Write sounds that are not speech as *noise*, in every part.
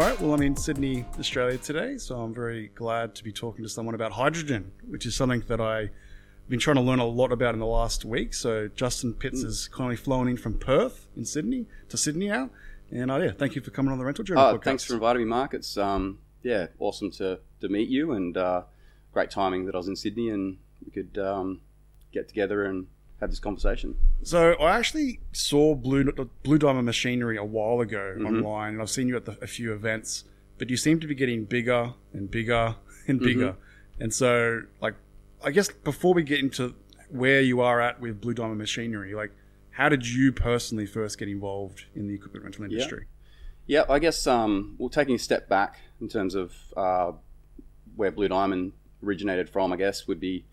All right. Well, I'm in Sydney, Australia today, so I'm very glad to be talking to someone about hydrogen, which is something that I've been trying to learn a lot about in the last week. So Justin Pitts has kindly flown in from Perth in Sydney to Sydney now, and uh, yeah, thank you for coming on the Rental Journey Oh, podcast. thanks for inviting me, Mark. It's um, yeah, awesome to, to meet you, and uh, great timing that I was in Sydney and we could um, get together and have this conversation. So I actually saw Blue Blue Diamond Machinery a while ago Mm-hmm. online, and I've seen you at the, a few events. But you seem to be getting bigger and bigger *laughs* and Mm-hmm. bigger, and so like I guess before we get into where you are at with Blue Diamond Machinery, like how did you personally first get involved in the equipment rental industry? Yeah, I guess um, well, taking a step back in terms of uh, where Blue Diamond originated from, I guess would be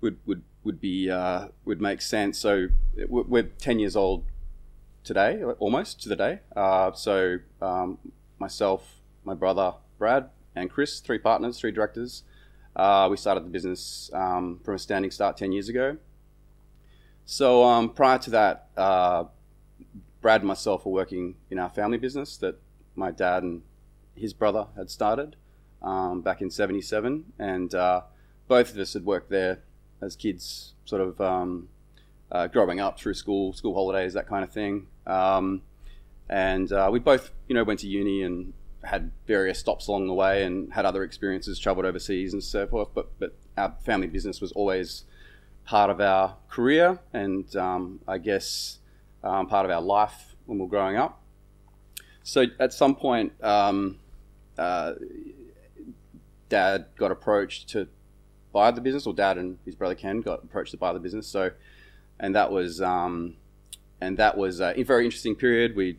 would would would be uh, would make sense. So we're ten years old today, almost to the day. Uh, so um, myself, my brother Brad, and Chris, three partners, three directors. Uh, we started the business um, from a standing start ten years ago. So um, prior to that, uh, Brad and myself were working in our family business that my dad and his brother had started um, back in '77, and uh, both of us had worked there as kids, sort of um, uh, growing up through school, school holidays, that kind of thing. Um, and uh, we both, you know, went to uni and had various stops along the way, and had other experiences, travelled overseas and so forth. But but our family business was always part of our career, and um, I guess um, part of our life when we were growing up. So at some point, um, uh, Dad got approached to buy the business, or Dad and his brother Ken got approached to buy the business. So, and that was um, and that was a very interesting period. We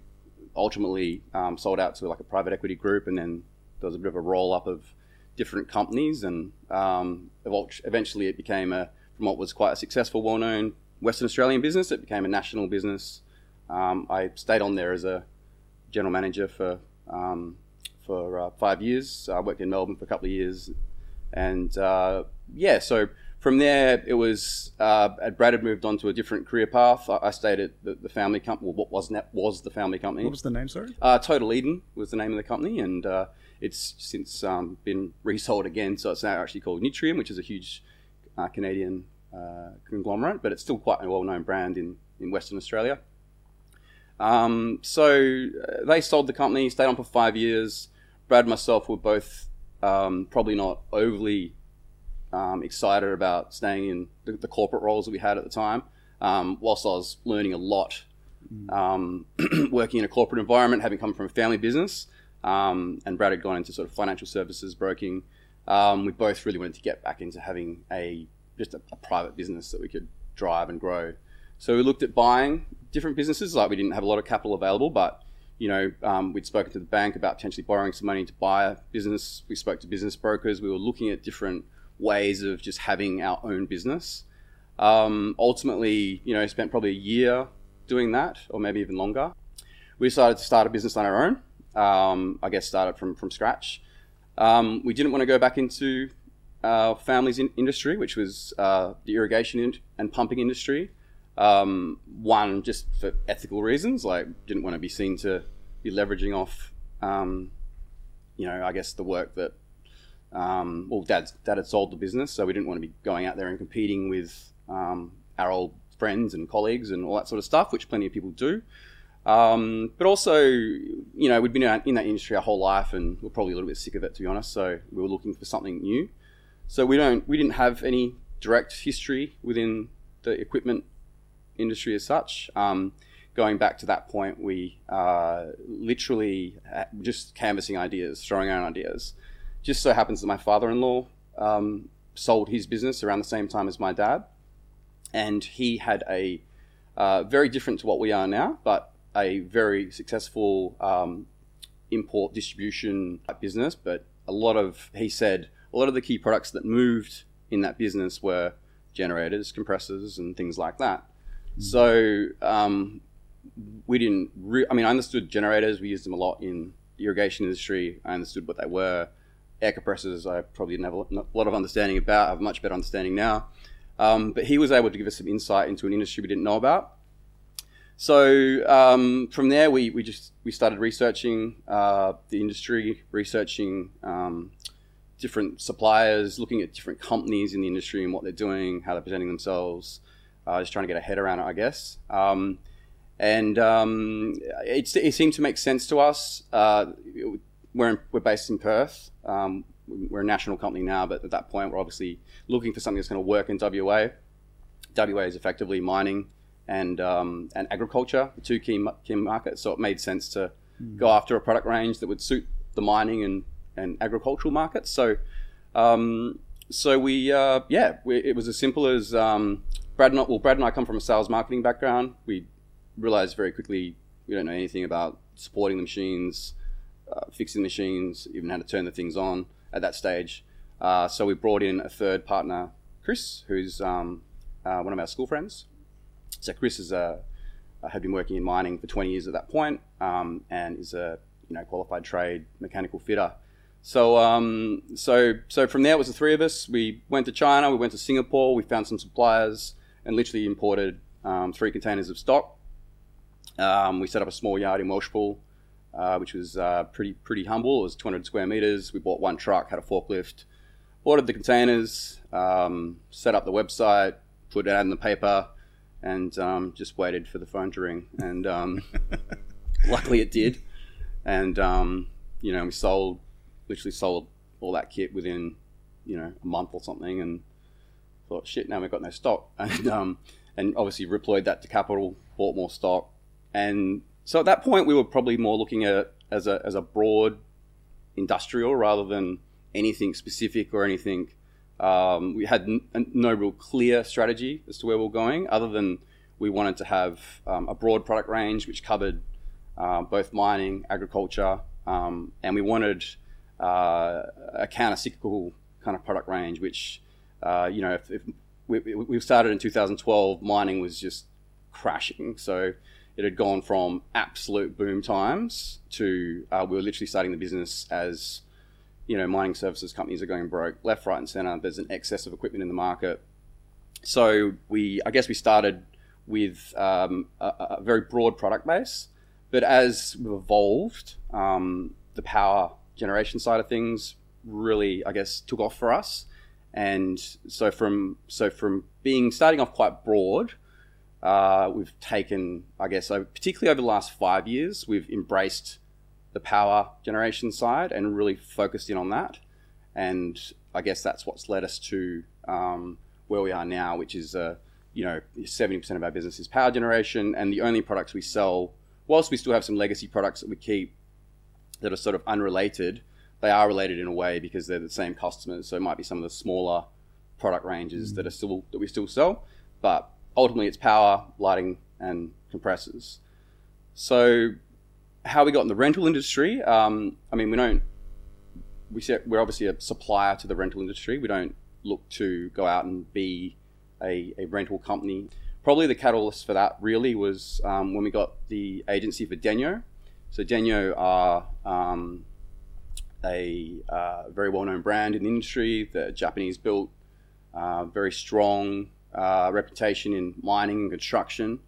ultimately um, sold out to like a private equity group, and then there was a bit of a roll up of different companies, and um, eventually it became a from what was quite a successful, well known Western Australian business, it became a national business. Um, I stayed on there as a general manager for um, for uh, five years. I worked in Melbourne for a couple of years, and uh, yeah, so from there it was. Uh, Brad had moved on to a different career path. I, I stayed at the, the family company. Well, what was that was the family company? What was the name? Sorry. Uh, Total Eden was the name of the company, and uh, it's since um, been resold again. So it's now actually called Nutrien, which is a huge uh, Canadian uh, conglomerate, but it's still quite a well-known brand in, in Western Australia. Um, so uh, they sold the company, stayed on for five years. Brad and myself were both um, probably not overly um, excited about staying in the, the, corporate roles that we had at the time. Um, whilst I was learning a lot, um, *clears throat* working in a corporate environment, having come from a family business, um, and Brad had gone into sort of financial services broking. Um, we both really wanted to get back into having a just a, a, private business that we could drive and grow. So we looked at buying different businesses. Like we didn't have a lot of capital available, but you know um, we'd spoken to the bank about potentially borrowing some money to buy a business. We spoke to business brokers. We were looking at different ways of just having our own business. Um, ultimately, you know, spent probably a year doing that, or maybe even longer. We decided to start a business on our own. Um, I guess started from from scratch. Um, we didn't want to go back into our family's in industry, which was uh, the irrigation in- and pumping industry. Um, one, just for ethical reasons, like didn't want to be seen to be leveraging off, um, you know, I guess the work that, um, well, dad's, dad had sold the business, so we didn't want to be going out there and competing with um, our old friends and colleagues and all that sort of stuff, which plenty of people do. Um, but also, you know, we'd been in that industry our whole life, and we're probably a little bit sick of it, to be honest. So we were looking for something new. So we don't, we didn't have any direct history within the equipment industry as such. Um, going back to that point, we uh, literally just canvassing ideas, throwing out ideas. Just so happens that my father-in-law um, sold his business around the same time as my dad, and he had a uh, very different to what we are now, but a very successful um, import distribution business. But a lot of, he said, a lot of the key products that moved in that business were generators, compressors, and things like that. Mm-hmm. So um, we didn't. Re- I mean, I understood generators. We used them a lot in the irrigation industry. I understood what they were. Air compressors, I probably didn't have a lot of understanding about. I have a much better understanding now. Um, but he was able to give us some insight into an industry we didn't know about. so um, from there, we, we just we started researching uh, the industry, researching um, different suppliers, looking at different companies in the industry and what they're doing, how they're presenting themselves, uh, just trying to get a head around it, I guess. Um, and um, it, it, seemed to make sense to us. Uh, we're, in, we're based in Perth. Um, we're a national company now, but at that point, we're obviously looking for something that's going to work in WA. WA is effectively mining and um, and agriculture, the two key key markets. So it made sense to mm. go after a product range that would suit the mining and, and agricultural markets. So um, so we uh, yeah, we, it was as simple as um, Brad and I, well Brad and I come from a sales marketing background. We realized very quickly we don't know anything about supporting the machines, uh, fixing machines, even how to turn the things on at that stage. Uh, so we brought in a third partner, Chris, who's um, uh, one of our school friends, so Chris is a had been working in mining for 20 years at that point, um, and is a you know qualified trade mechanical fitter. So um, so so from there it was the three of us. We went to China, we went to Singapore, we found some suppliers, and literally imported um, three containers of stock. Um, we set up a small yard in Welshpool, uh, which was uh, pretty pretty humble. It was 200 square meters. We bought one truck, had a forklift, ordered the containers, um, set up the website, put it out in the paper and um, just waited for the phone to ring. And um, *laughs* luckily it did. And, um, you know, we sold, literally sold all that kit within, you know, a month or something and thought, shit, now we've got no stock. *laughs* And, um, and obviously reployed that to capital, bought more stock. And so at that point, we were probably more looking at as a, as a broad industrial rather than anything specific or anything um, we had n- no real clear strategy as to where we are going, other than we wanted to have um, a broad product range which covered uh, both mining, agriculture, um, and we wanted uh, a counter-cyclical kind of product range, which uh, you know, if, if we, we, started in 2012, mining was just crashing. So it had gone from absolute boom times to uh, we were literally starting the business as you know, mining services companies are going broke left, right, and center. There's an excess of equipment in the market. So we, I guess, we started with um, a, a, very broad product base, but as we've evolved, um, the power generation side of things really, I guess, took off for us. And so from so from being starting off quite broad, uh, we've taken, I guess, particularly over the last five years, we've embraced the power generation side and really focused in on that. And I guess that's what's led us to um, where we are now, which is, uh, you know, 70% of our business is power generation. And the only products we sell, whilst we still have some legacy products that we keep that are sort of unrelated, they are related in a way because they're the same customers. So it might be some of the smaller product ranges mm. that are still that we still sell, but ultimately it's power, lighting, and compressors. So how we got in the rental industry. Um, I mean, we don't. We set, we're obviously a supplier to the rental industry. We don't look to go out and be a, a rental company. Probably the catalyst for that really was um, when we got the agency for Denyo. So Denyo are um, a uh, very well-known brand in the industry. The Japanese built, uh, very strong uh, reputation in mining and construction.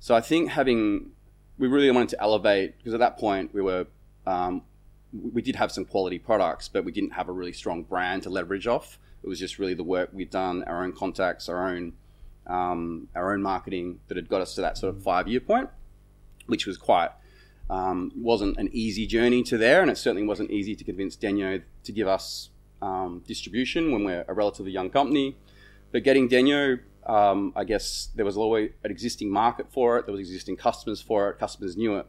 So I think having we really wanted to elevate because at that point we were um, we did have some quality products, but we didn't have a really strong brand to leverage off. It was just really the work we'd done, our own contacts, our own um, our own marketing that had got us to that sort of five year point, which was quite um, wasn't an easy journey to there, and it certainly wasn't easy to convince Denyo to give us um, distribution when we're a relatively young company. But getting Denyo um, I guess there was always an existing market for it. There was existing customers for it. Customers knew it,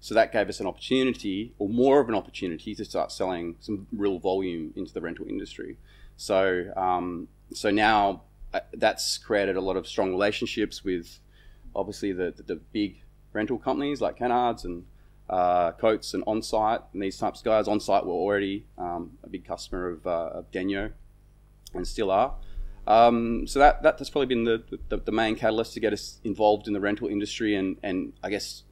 so that gave us an opportunity, or more of an opportunity, to start selling some real volume into the rental industry. So, um, so now uh, that's created a lot of strong relationships with, obviously the the, the big rental companies like Kennards and uh, Coates and Onsite and these types of guys. Onsite were already um, a big customer of, uh, of Denyo, and still are. Um, so that, that, that's probably been the, the, the, main catalyst to get us involved in the rental industry and, and I guess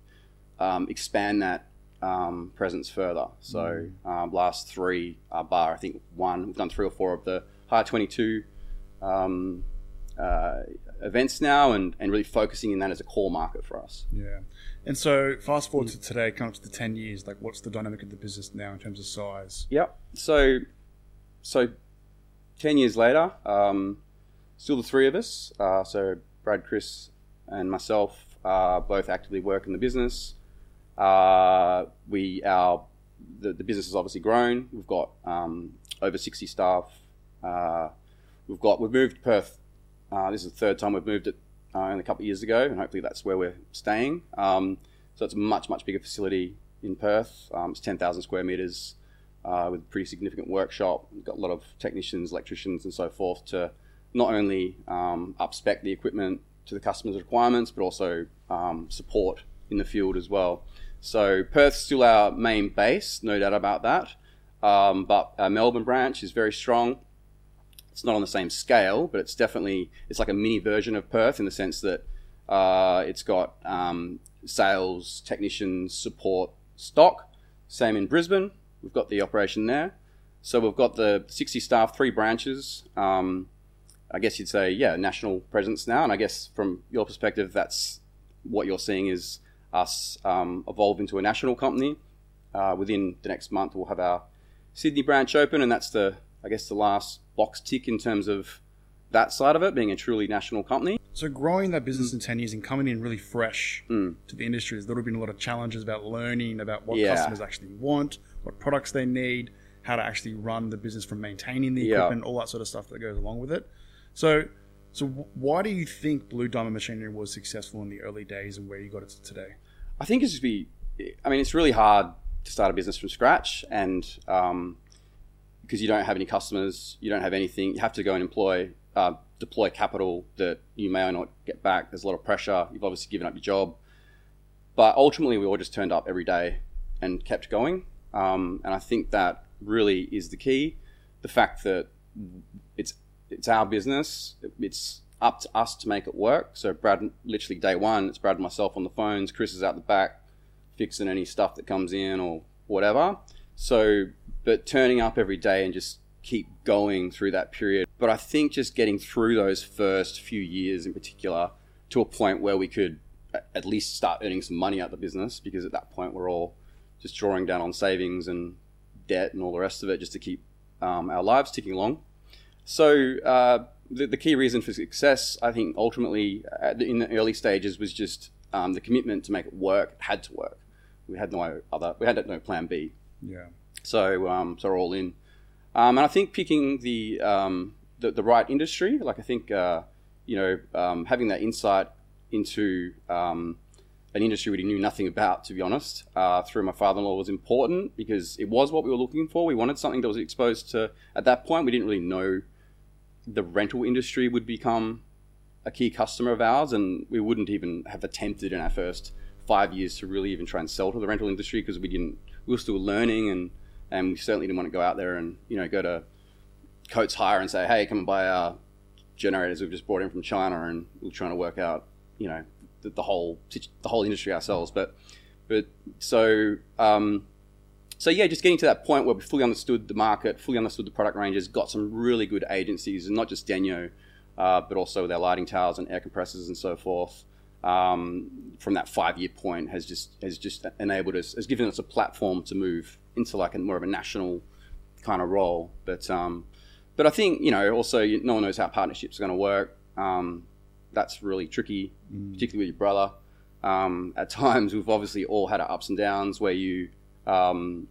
um, expand that um, presence further. So mm. um, last three uh, bar, I think one, we've done three or four of the Hire 22 um, uh, events now and, and really focusing in that as a core market for us. Yeah. And so fast forward to today, come up to the 10 years, like what's the dynamic of the business now in terms of size? Yep. So, so 10 years later, um, still the three of us. Uh, so Brad, Chris, and myself uh, both actively work in the business. Uh, we our the, the business has obviously grown. We've got um, over 60 staff. Uh, we've got we've moved Perth. Uh, this is the third time we've moved it uh, only a couple of years ago, and hopefully that's where we're staying. Um, so it's a much much bigger facility in Perth. Um, it's 10,000 square meters uh, with a pretty significant workshop. We've got a lot of technicians, electricians, and so forth to not only um, upspec the equipment to the customer's requirements, but also um, support in the field as well. So Perth's still our main base, no doubt about that. Um, but our Melbourne branch is very strong. It's not on the same scale, but it's definitely it's like a mini version of Perth in the sense that uh, it's got um, sales, technicians, support, stock. Same in Brisbane. We've got the operation there. So we've got the 60 staff, three branches. Um, I guess you'd say, yeah, national presence now. And I guess from your perspective, that's what you're seeing is us um, evolve into a national company. Uh, within the next month, we'll have our Sydney branch open, and that's the, I guess, the last box tick in terms of that side of it, being a truly national company. So growing that business in 10 years and coming in really fresh Mm. to the industry, there's been a lot of challenges about learning about what Yeah. customers actually want, what products they need, how to actually run the business from maintaining the Yeah. equipment, all that sort of stuff that goes along with it. So, so why do you think Blue Diamond Machinery was successful in the early days and where you got it to today? I think it's be. I mean, it's really hard to start a business from scratch, and um, because you don't have any customers, you don't have anything. You have to go and employ, uh, deploy capital that you may or not get back. There's a lot of pressure. You've obviously given up your job, but ultimately, we all just turned up every day and kept going. Um, and I think that really is the key. The fact that it's it's our business. It's up to us to make it work. So Brad, literally day one, it's Brad and myself on the phones. Chris is out the back fixing any stuff that comes in or whatever. So, but turning up every day and just keep going through that period. But I think just getting through those first few years in particular to a point where we could at least start earning some money out of the business because at that point we're all just drawing down on savings and debt and all the rest of it just to keep um, our lives ticking along. So uh, the, the key reason for success, I think, ultimately at the, in the early stages was just um, the commitment to make it work. It had to work. We had no other. We had no plan B. Yeah. So um, so we're all in. Um, and I think picking the, um, the the right industry, like I think uh, you know um, having that insight into um, an industry we knew nothing about, to be honest, uh, through my father-in-law was important because it was what we were looking for. We wanted something that was exposed to. At that point, we didn't really know the rental industry would become a key customer of ours, and we wouldn't even have attempted in our first five years to really even try and sell to the rental industry because we didn't. We were still learning, and and we certainly didn't want to go out there and you know go to Coates Hire and say, hey, come and buy our generators we've just brought in from China, and we're trying to work out you know the, the whole the whole industry ourselves. But but so um, so yeah, just getting to that point where we fully understood the market, fully understood the product ranges, got some really good agencies, and not just Denyo, uh, but also their lighting towers and air compressors and so forth. Um, from that five-year point, has just has just enabled us, has given us a platform to move into like a more of a national kind of role. But um, but I think you know also no one knows how partnerships are going to work. Um, that's really tricky, particularly with your brother. Um, at *laughs* times, we've obviously all had our ups and downs where you um,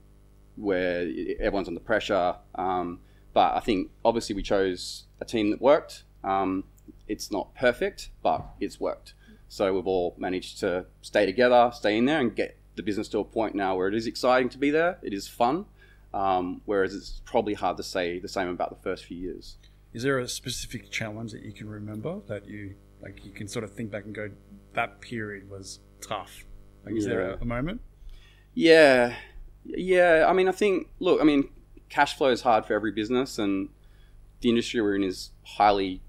where everyone's under pressure. Um, but I think obviously we chose a team that worked. Um, it's not perfect, but it's worked. So we've all managed to stay together, stay in there, and get the business to a point now where it is exciting to be there. It is fun. Um, whereas it's probably hard to say the same about the first few years. Is there a specific challenge that you can remember that you like? You can sort of think back and go, that period was tough. Like, is there a, a moment? Yeah, yeah. I mean, I think. Look, I mean, cash flow is hard for every business, and the industry we're in is highly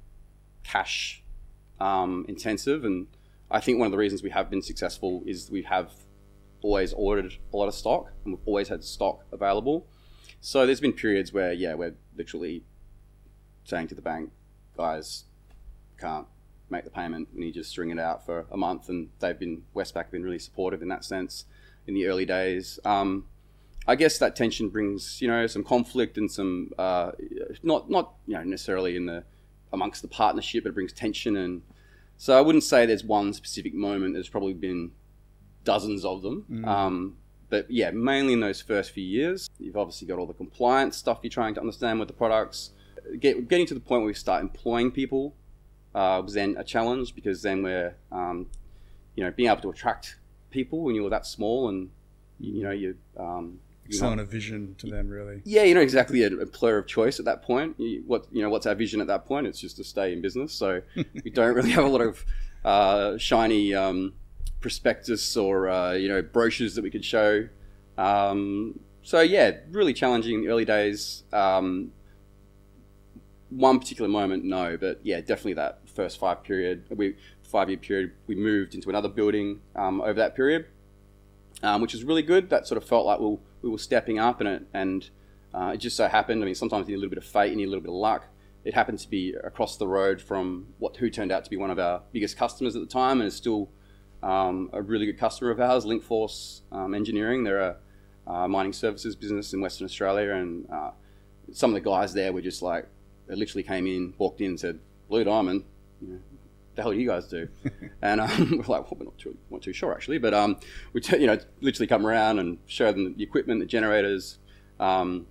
cash um, intensive. And I think one of the reasons we have been successful is we have always ordered a lot of stock, and we've always had stock available. So there's been periods where, yeah, we're literally saying to the bank, guys, can't make the payment, and you just string it out for a month. And they've been Westpac have been really supportive in that sense in the early days. Um, I guess that tension brings you know some conflict and some uh, not not you know necessarily in the amongst the partnership, but it brings tension and so I wouldn't say there's one specific moment. There's probably been dozens of them. Mm. Um, but yeah, mainly in those first few years, you've obviously got all the compliance stuff you're trying to understand with the products. Get, getting to the point where we start employing people uh, was then a challenge because then we're, um, you know, being able to attract people when you're that small and you, you know you. Um, you know, Selling a vision to them, really. yeah, you're not exactly a employer of choice at that point. You, what you know, what's our vision at that point? It's just to stay in business. So *laughs* we don't really have a lot of uh, shiny um, prospectus or uh, you know brochures that we could show. Um, so yeah, really challenging in the early days. Um, one particular moment, no, but yeah, definitely that first five period, we five year period, we moved into another building um, over that period, um, which was really good. That sort of felt like we we were stepping up, and it and uh, it just so happened. I mean, sometimes you need a little bit of fate, you need a little bit of luck. It happened to be across the road from what who turned out to be one of our biggest customers at the time, and is still um, a really good customer of ours, Linkforce um, Engineering. They're a uh, mining services business in Western Australia, and uh, some of the guys there were just like, they literally came in, walked in, and said, "Blue Diamond, you know, the hell do you guys do?" *laughs* and um, *laughs* we're like, well, "We're not too, not too sure actually," but um, we t- you know literally come around and show them the equipment, the generators. Um,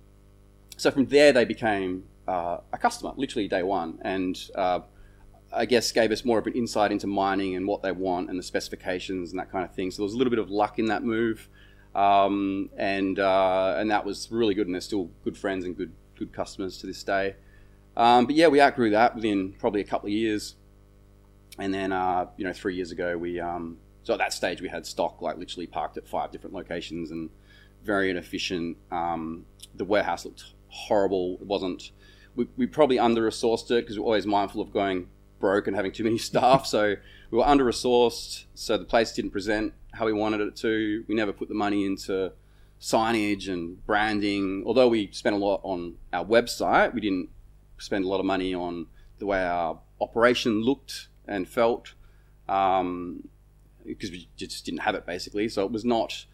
so from there, they became uh, a customer, literally day one, and uh, I guess gave us more of an insight into mining and what they want and the specifications and that kind of thing. So there was a little bit of luck in that move, um, and uh, and that was really good. And they're still good friends and good good customers to this day. Um, but yeah, we outgrew that within probably a couple of years, and then uh, you know three years ago we um, so at that stage we had stock like literally parked at five different locations and very inefficient. Um, the warehouse looked horrible. It wasn't. We, we probably under resourced it because we're always mindful of going broke and having too many *laughs* staff. so we were under resourced. So the place didn't present how we wanted it to. We never put the money into signage and branding. Although we spent a lot on our website, we didn't spend a lot of money on the way our operation looked and felt um, because we just didn't have it basically. So it was not.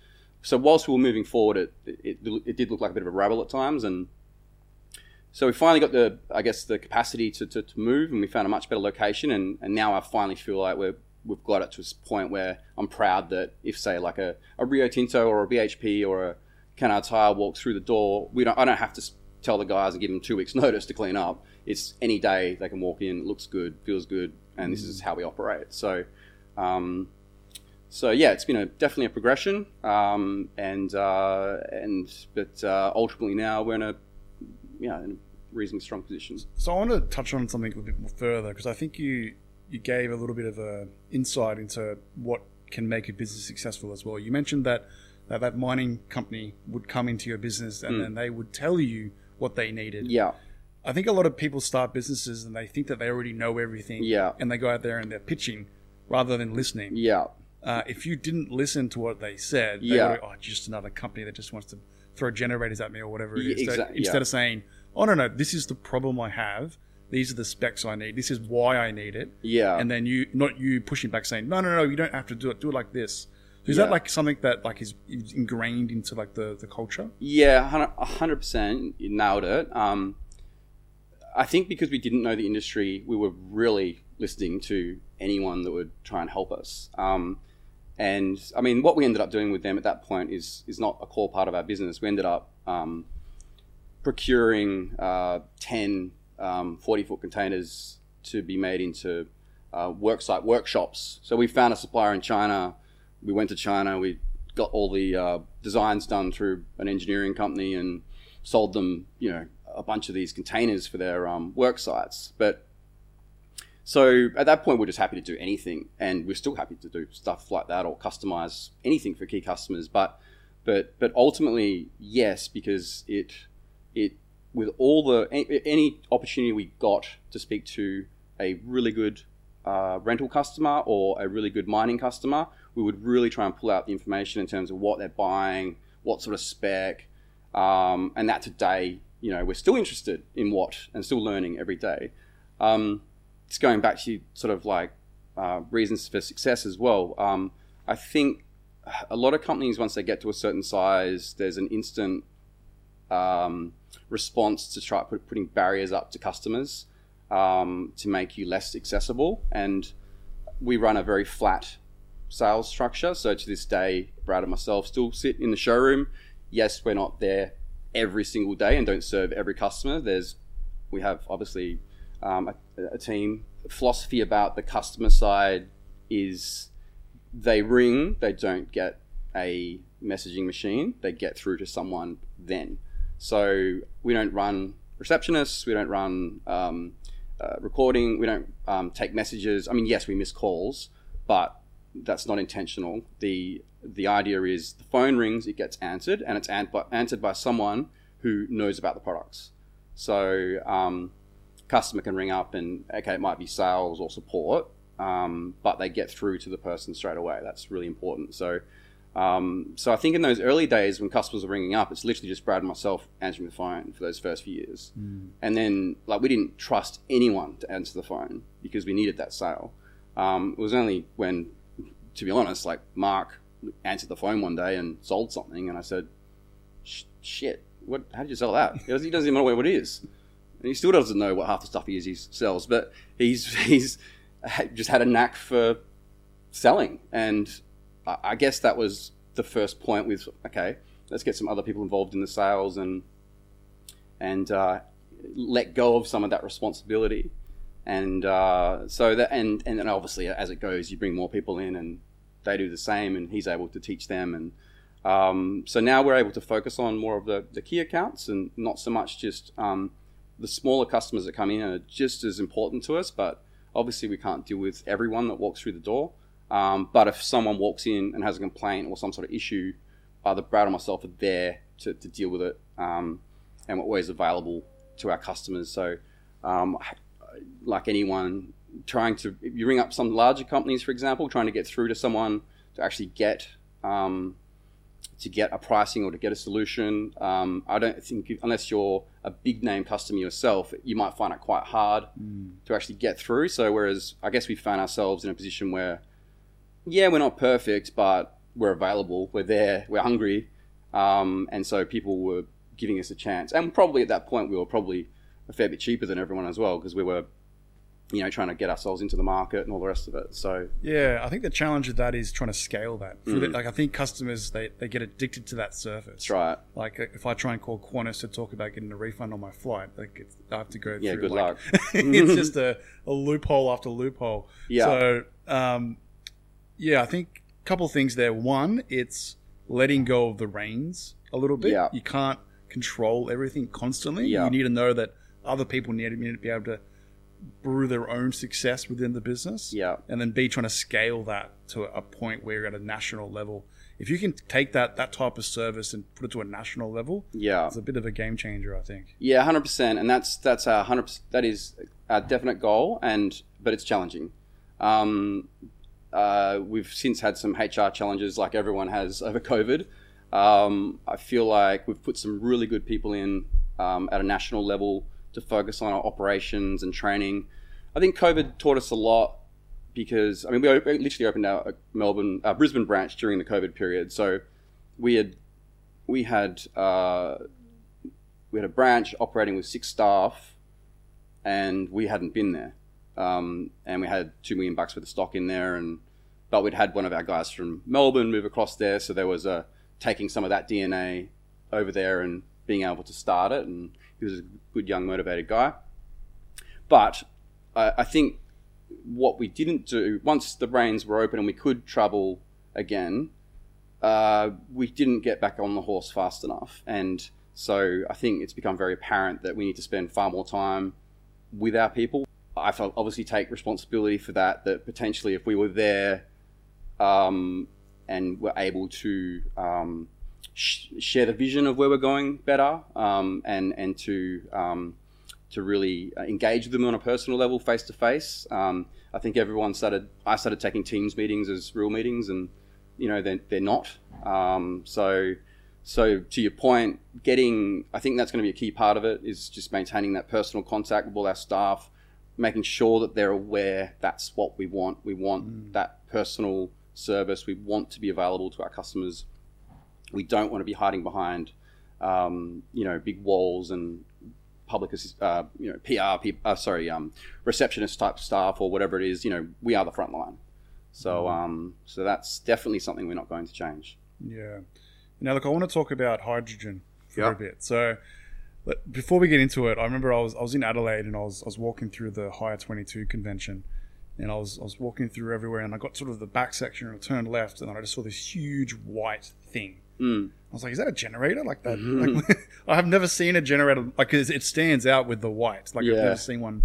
So whilst we were moving forward, it, it, it did look like a bit of a rabble at times, and so we finally got the, I guess, the capacity to, to, to move, and we found a much better location, and, and now I finally feel like we're we've got it to a point where I'm proud that if say like a, a Rio Tinto or a BHP or a Kennards Hire walks through the door, we don't I don't have to tell the guys and give them two weeks *laughs* notice to clean up. It's any day they can walk in, it looks good, feels good, and this is how we operate. So, um, so yeah, it's been a definitely a progression, um, and uh, and but uh, ultimately now we're in a yeah in a reasonably strong position. So I want to touch on something a little bit more further because I think you you gave a little bit of a insight into what can make a business successful as well. You mentioned that that, that mining company would come into your business and Mm. then they would tell you what they needed. Yeah, I think a lot of people start businesses and they think that they already know everything. Yeah. And they go out there and they're pitching rather than listening. yeah, Uh, if you didn't listen to what they said, they Yeah. would oh, just another company that just wants to throw generators at me or whatever it Yeah, is. So instead yeah. of saying, oh, no, no, this is the problem I have. These are the specs I need. This is why I need it. yeah. And then you, not you pushing back saying, no, no, no, you don't have to do it. Do it like this. Is Yeah. that like something that like is, is ingrained into like the, the culture? Yeah, hundred- hundred percent. You nailed it. Um, I think because we didn't know the industry, we were really listening to anyone that would try and help us. Um, and I mean, what we ended up doing with them at that point is is not a core part of our business. We ended up um, procuring uh, 10 um, 40 foot containers to be made into uh, worksite workshops. So we found a supplier in China. We went to China. We got all the uh, designs done through an engineering company and sold them, you know, a bunch of these containers for their um, work sites. But so at that point, we're just happy to do anything, and we're still happy to do stuff like that or customize anything for key customers. But but but ultimately, yes, because it it with all the any opportunity we got to speak to a really good uh, rental customer or a really good mining customer, we would really try and pull out the information in terms of what they're buying, what sort of spec, um, and that today, you know, we're still interested in what and still learning every day. Um, just going back to sort of like uh, reasons for success as well. Um, I think a lot of companies, once they get to a certain size, there's an instant um, response to try put, putting barriers up to customers um, to make you less accessible. And we run a very flat sales structure. So to this day, Brad and myself still sit in the showroom. Yes, we're not there every single day and don't serve every customer. There's we have obviously um, a, a team philosophy about the customer side is they ring, they don't get a messaging machine, they get through to someone then. So we don't run receptionists, we don't run um, uh, recording, we don't um, take messages. I mean, yes, we miss calls, but that's not intentional. The the idea is the phone rings, it gets answered, and it's an- answered by someone who knows about the products. So um, customer can ring up and okay, it might be sales or support, um, but they get through to the person straight away. That's really important. So, um, so I think in those early days when customers were ringing up, it's literally just Brad and myself answering the phone for those first few years, mm. and then like we didn't trust anyone to answer the phone because we needed that sale. Um, it was only when, to be honest, like Mark answered the phone one day and sold something, and I said, "Shit, what? How did you sell that?" He doesn't even know what it is and he still doesn't know what half the stuff he is he sells, but he's he's just had a knack for selling, and I guess that was the first point with okay, let's get some other people involved in the sales and and uh, let go of some of that responsibility, and uh, so that and and then obviously as it goes, you bring more people in and they do the same, and he's able to teach them and. Um, so now we're able to focus on more of the, the key accounts and not so much just um, the smaller customers that come in are just as important to us, but obviously we can't deal with everyone that walks through the door. Um, but if someone walks in and has a complaint or some sort of issue, either Brad or myself are there to, to deal with it, um, and we're always available to our customers. So, um, like anyone trying to, you ring up some larger companies, for example, trying to get through to someone to actually get um, to get a pricing or to get a solution. Um, I don't think unless you're a big name customer yourself, you might find it quite hard mm. to actually get through. So whereas I guess we found ourselves in a position where, yeah, we're not perfect, but we're available, we're there, we're hungry, um, and so people were giving us a chance. And probably at that point, we were probably a fair bit cheaper than everyone as well because we were you know, trying to get ourselves into the market and all the rest of it. So yeah, I think the challenge of that is trying to scale that. Mm. like I think customers they, they get addicted to that service. That's right. Like if I try and call Qantas to talk about getting a refund on my flight, like I have to go. Yeah, through, good like, luck. *laughs* it's *laughs* just a, a loophole after loophole. Yeah. So um, yeah, I think a couple of things there. One, it's letting go of the reins a little bit. Yeah. You can't control everything constantly. Yeah. You need to know that other people need to be able to brew their own success within the business. Yeah. And then B trying to scale that to a point where you're at a national level. If you can take that that type of service and put it to a national level, yeah, it's a bit of a game changer, I think. Yeah, hundred percent, and that's that's a hundred. That is a definite goal, and but it's challenging. Um, uh, we've since had some HR challenges, like everyone has *laughs* over COVID. Um, I feel like we've put some really good people in um, at a national level to focus on our operations and training. I think COVID taught us a lot because I mean we literally opened our Melbourne, our Brisbane branch during the COVID period. So we had we had uh, we had a branch operating with six staff, and we hadn't been there. Um, and we had two million bucks worth of stock in there, and but we'd had one of our guys from Melbourne move across there, so there was a taking some of that DNA over there and being able to start it, and he was a good, young, motivated guy. But I, I think what we didn't do once the brains were open and we could travel again, uh, we didn't get back on the horse fast enough, and so I think it's become very apparent that we need to spend far more time with our people. I obviously take responsibility for that. That potentially, if we were there um, and were able to um, sh- share the vision of where we're going better, um, and and to um, to really uh, engage with them on a personal level, face to face. I think everyone started. I started taking Teams meetings as real meetings, and you know they're, they're not. Um, so so to your point, getting I think that's going to be a key part of it is just maintaining that personal contact with all our staff, making sure that they're aware that's what we want. We want that personal service. We want to be available to our customers. We don't want to be hiding behind, um, you know, big walls and public, uh, you know, PR, uh, sorry, um, receptionist type staff or whatever it is. You know, we are the front line. So, um, so that's definitely something we're not going to change. Yeah. Now, look, I want to talk about hydrogen for Yeah. a bit. So, before we get into it, I remember I was I was in Adelaide and I was I was walking through the Hire Twenty Two convention, and I was I was walking through everywhere, and I got sort of the back section and I turned left, and I just saw this huge white thing. Mm. I was like, "Is that a generator? Like that? Like, *laughs* I have never seen a generator like 'cause it stands out with the white. Like I've never seen one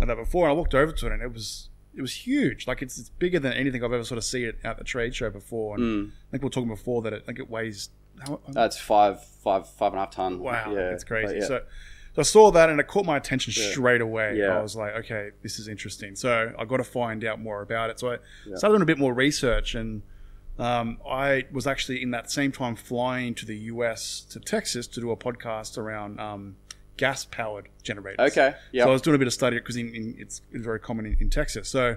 like that before." And I walked over to it, and it was it was huge. Like it's, it's bigger than anything I've ever sort of seen it at the trade show before. And Mm. I think we are talking before that it think it weighs. How, That's five, five, five and a half ton. wow, yeah, it's crazy. Yeah. So, so I saw that and it caught my attention Yeah. straight away. Yeah. I was like, okay, this is interesting. So I got to find out more about it. So I Yeah. started doing a bit more research and. Um, I was actually in that same time flying to the US to Texas to do a podcast around um, gas powered generators. okay, yeah, So I was doing a bit of study because in, in, it's, it's very common in, in Texas. So,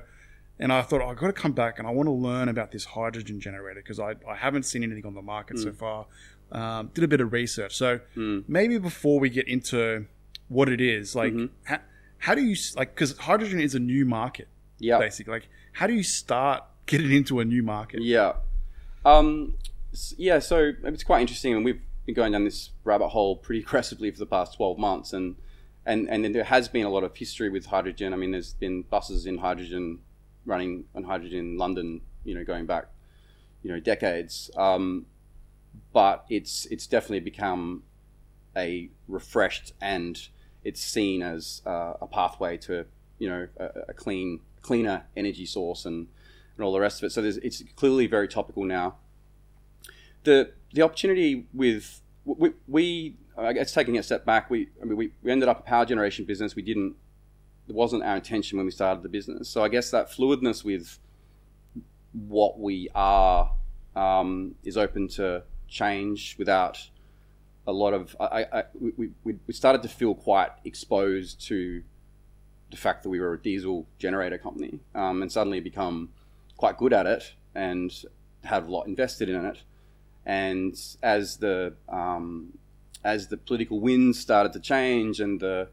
and I thought I've got to come back and I want to learn about this hydrogen generator because I, I haven't seen anything on the market so far. Um, did a bit of research. So Mm. maybe before we get into what it is, like Mhm. how, how do you like because hydrogen is a new market yeah, basically. Like how do you start getting into a new market? yeah, um, yeah. So it's quite interesting, and we've been going down this rabbit hole pretty *laughs* aggressively for the past twelve months, and and and then there has been a lot of history with hydrogen. I mean, there's been buses in hydrogen running on hydrogen in London, you know, going back, you know, decades. Um, but it's it's definitely become a refreshed and it's seen as uh, a pathway to you know a, a clean cleaner energy source and and all the rest of it. So it's clearly very topical now. The the opportunity with we, we I guess taking a step back, we I mean we, we ended up a power generation business. We didn't it wasn't our intention when we started the business. So I guess that fluidness with what we are um, is open to change without a lot of I, I, we, we, we started to feel quite exposed to the fact that we were a diesel generator company um, and suddenly become quite good at it and had a lot invested in it and as the um, as the political winds started to change and the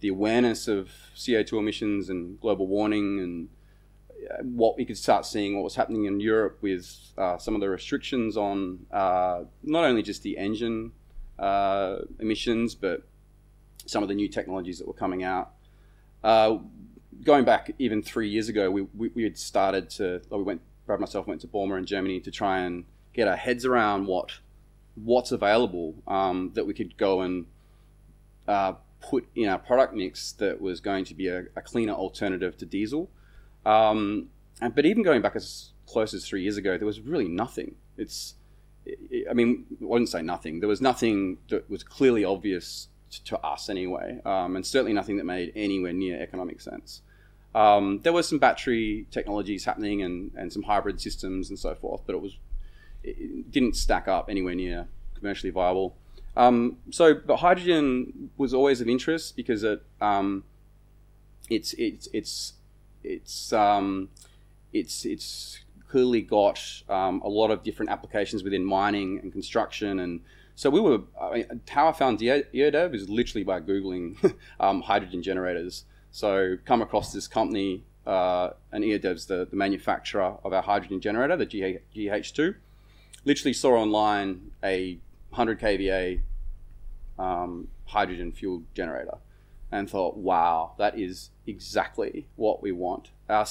the awareness of CO2 emissions and global warming and uh, what we could start seeing what was happening in Europe with uh, some of the restrictions on uh, not only just the engine uh, emissions, but some of the new technologies that were coming out. Going back even three years ago, we, we, we had started to, we went, Brad myself went to Bauma in Germany to try and get our heads around what what's available um, that we could go and uh, put in our product mix that was going to be a, a cleaner alternative to diesel. Um, and, but even going back as close as three years ago, there was really nothing. It's, I I mean, I wouldn't say nothing. There was nothing that was clearly obvious to, to us anyway, um, and certainly nothing that made anywhere near economic sense. Um, there were some battery technologies happening and, and some hybrid systems and so forth, but it was it- didn't stack up anywhere near commercially viable. Um, so, but hydrogen was always of interest because it um, it's it's it's it's um, it's it's clearly got um, a lot of different applications within mining and construction and so we were I mean, how I found EODev is literally by googling *laughs* um, hydrogen generators so come across this company uh, and EODev's the, the manufacturer of our hydrogen generator the GH, GH2 literally saw online a 100 kVA um, hydrogen fueled generator and thought, wow, that is exactly what we want. Our,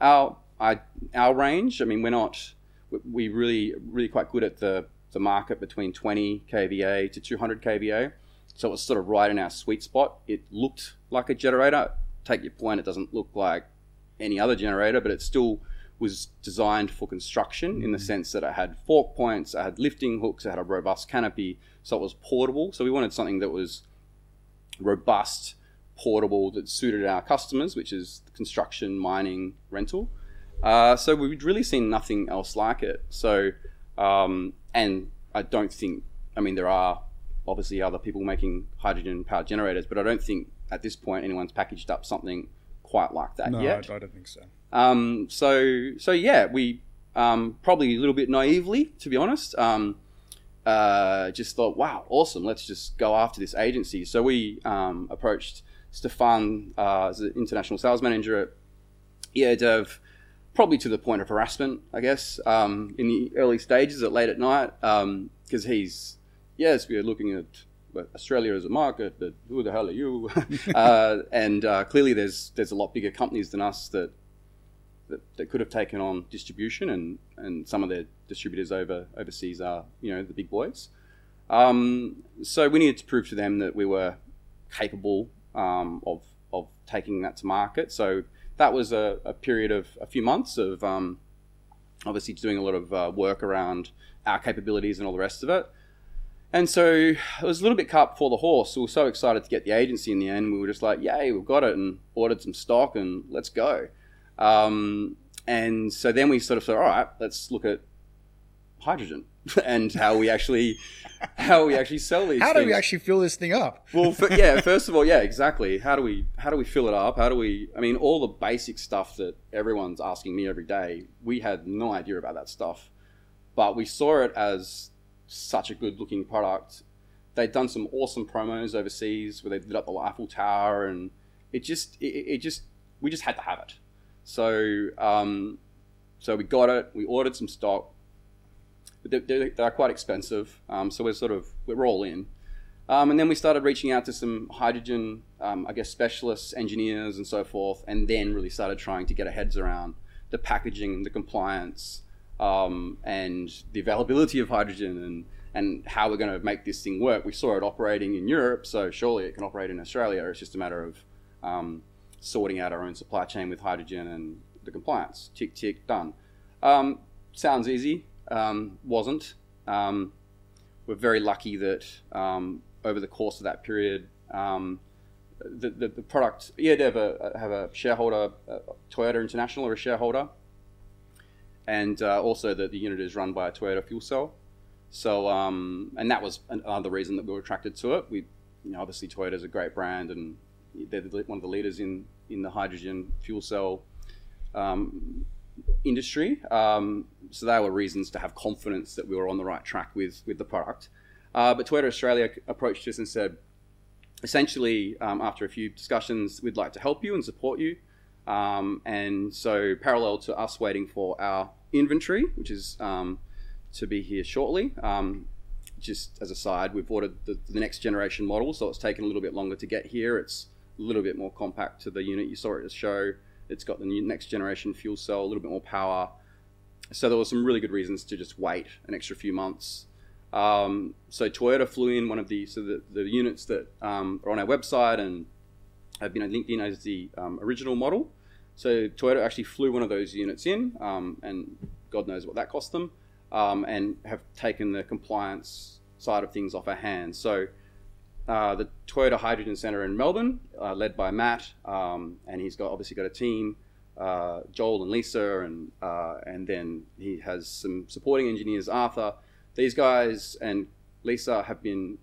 our, our, our range, I mean, we're not, we- we really, really quite good at the, the market between 20 kVA to 200 kVA. So it's sort of right in our sweet spot. It looked like a generator. Take your point, it doesn't look like any other generator, but it still was designed for construction in the sense that it had fork points, it had lifting hooks, it had a robust canopy, so it was portable. So we wanted something that was robust, portable, that suited our customers, which is construction, mining, rental. Uh, so we'd really seen nothing else like it. So, um, and I don't think, I mean, there are obviously other people making hydrogen powered generators, but I don't think at this point anyone's packaged up something quite like that No, yet. I, I don't think so. Um, so so yeah, we um, probably a little bit naively, to be honest, um, uh, just thought, wow, awesome, let's just go after this agency. So we um, approached Stefan uh, as the international sales manager at EODev, probably to the point of harassment, I guess, um, in the early stages at late at night, because he's yes, we are looking at Australia as a market, but who the hell are you? *laughs* uh, and uh, clearly, there's there's a lot bigger companies than us that, that that could have taken on distribution, and and some of their distributors over overseas are you know the big boys. Um, so we needed to prove to them that we were capable um, of of taking that to market. So that was a, a period of a few months of um, obviously doing a lot of uh, work around our capabilities and all the rest of it. And so it was a little bit cart before the horse. We were so excited to get the agency in the end. We were just like, yay, we've got it, and ordered some stock, and let's go. Um, and so then we sort of thought, all right, let's look at hydrogen *laughs* and how we actually how we actually sell these. How do we actually fill this thing up? Well, f- yeah. *laughs* First of all, yeah, exactly. How do we how do we fill it up? How do we? I mean, all the basic stuff that everyone's asking me every day. We had no idea about that stuff, but we saw it as such a good looking product. They'd done some awesome promos overseas where they lit up the Eiffel Tower, and it just it, it just we just had to have it. So um, so we got it. We ordered some stock. They're, they're, they're quite expensive, um, so we're sort of we're all in. Um, and then we started reaching out to some hydrogen, um, I guess, specialists, engineers, and so forth, and then really started trying to get our heads around the packaging, the compliance, um, and the availability of hydrogen, and and how we're going to make this thing work. We saw it operating in Europe, so surely it can operate in Australia. It's just a matter of um, sorting out our own supply chain with hydrogen and the compliance. Tick tick done. Um, sounds easy. Um, wasn't. Um, we're very lucky that um, over the course of that period, um, the, the, the product, yeah, they have a, have a shareholder, uh, Toyota International or a shareholder, and uh, also that the unit is run by a Toyota fuel cell. So, um, and that was another reason that we were attracted to it. We, you know, obviously Toyota is a great brand, and they're the, one of the leaders in in the hydrogen fuel cell um, industry. Um, so they were reasons to have confidence that we were on the right track with with the product. Uh, but Toyota Australia approached us and said, essentially, um, after a few discussions, we'd like to help you and support you. Um, and so, parallel to us waiting for our inventory, which is um, to be here shortly, um, just as a side, we've ordered the, the next generation model, so it's taken a little bit longer to get here. It's a little bit more compact to the unit you saw at the show. It's got the next generation fuel cell, a little bit more power. So there were some really good reasons to just wait an extra few months. Um, so Toyota flew in one of the so the, the units that um, are on our website and have been linked in as the um, original model. So Toyota actually flew one of those units in, um, and God knows what that cost them, um, and have taken the compliance side of things off our hands. So uh, the Toyota Hydrogen Center in Melbourne, uh, led by Matt, um, and he's got obviously got a team, uh, Joel and Lisa, and uh, and then he has some supporting engineers, Arthur. These guys and Lisa have been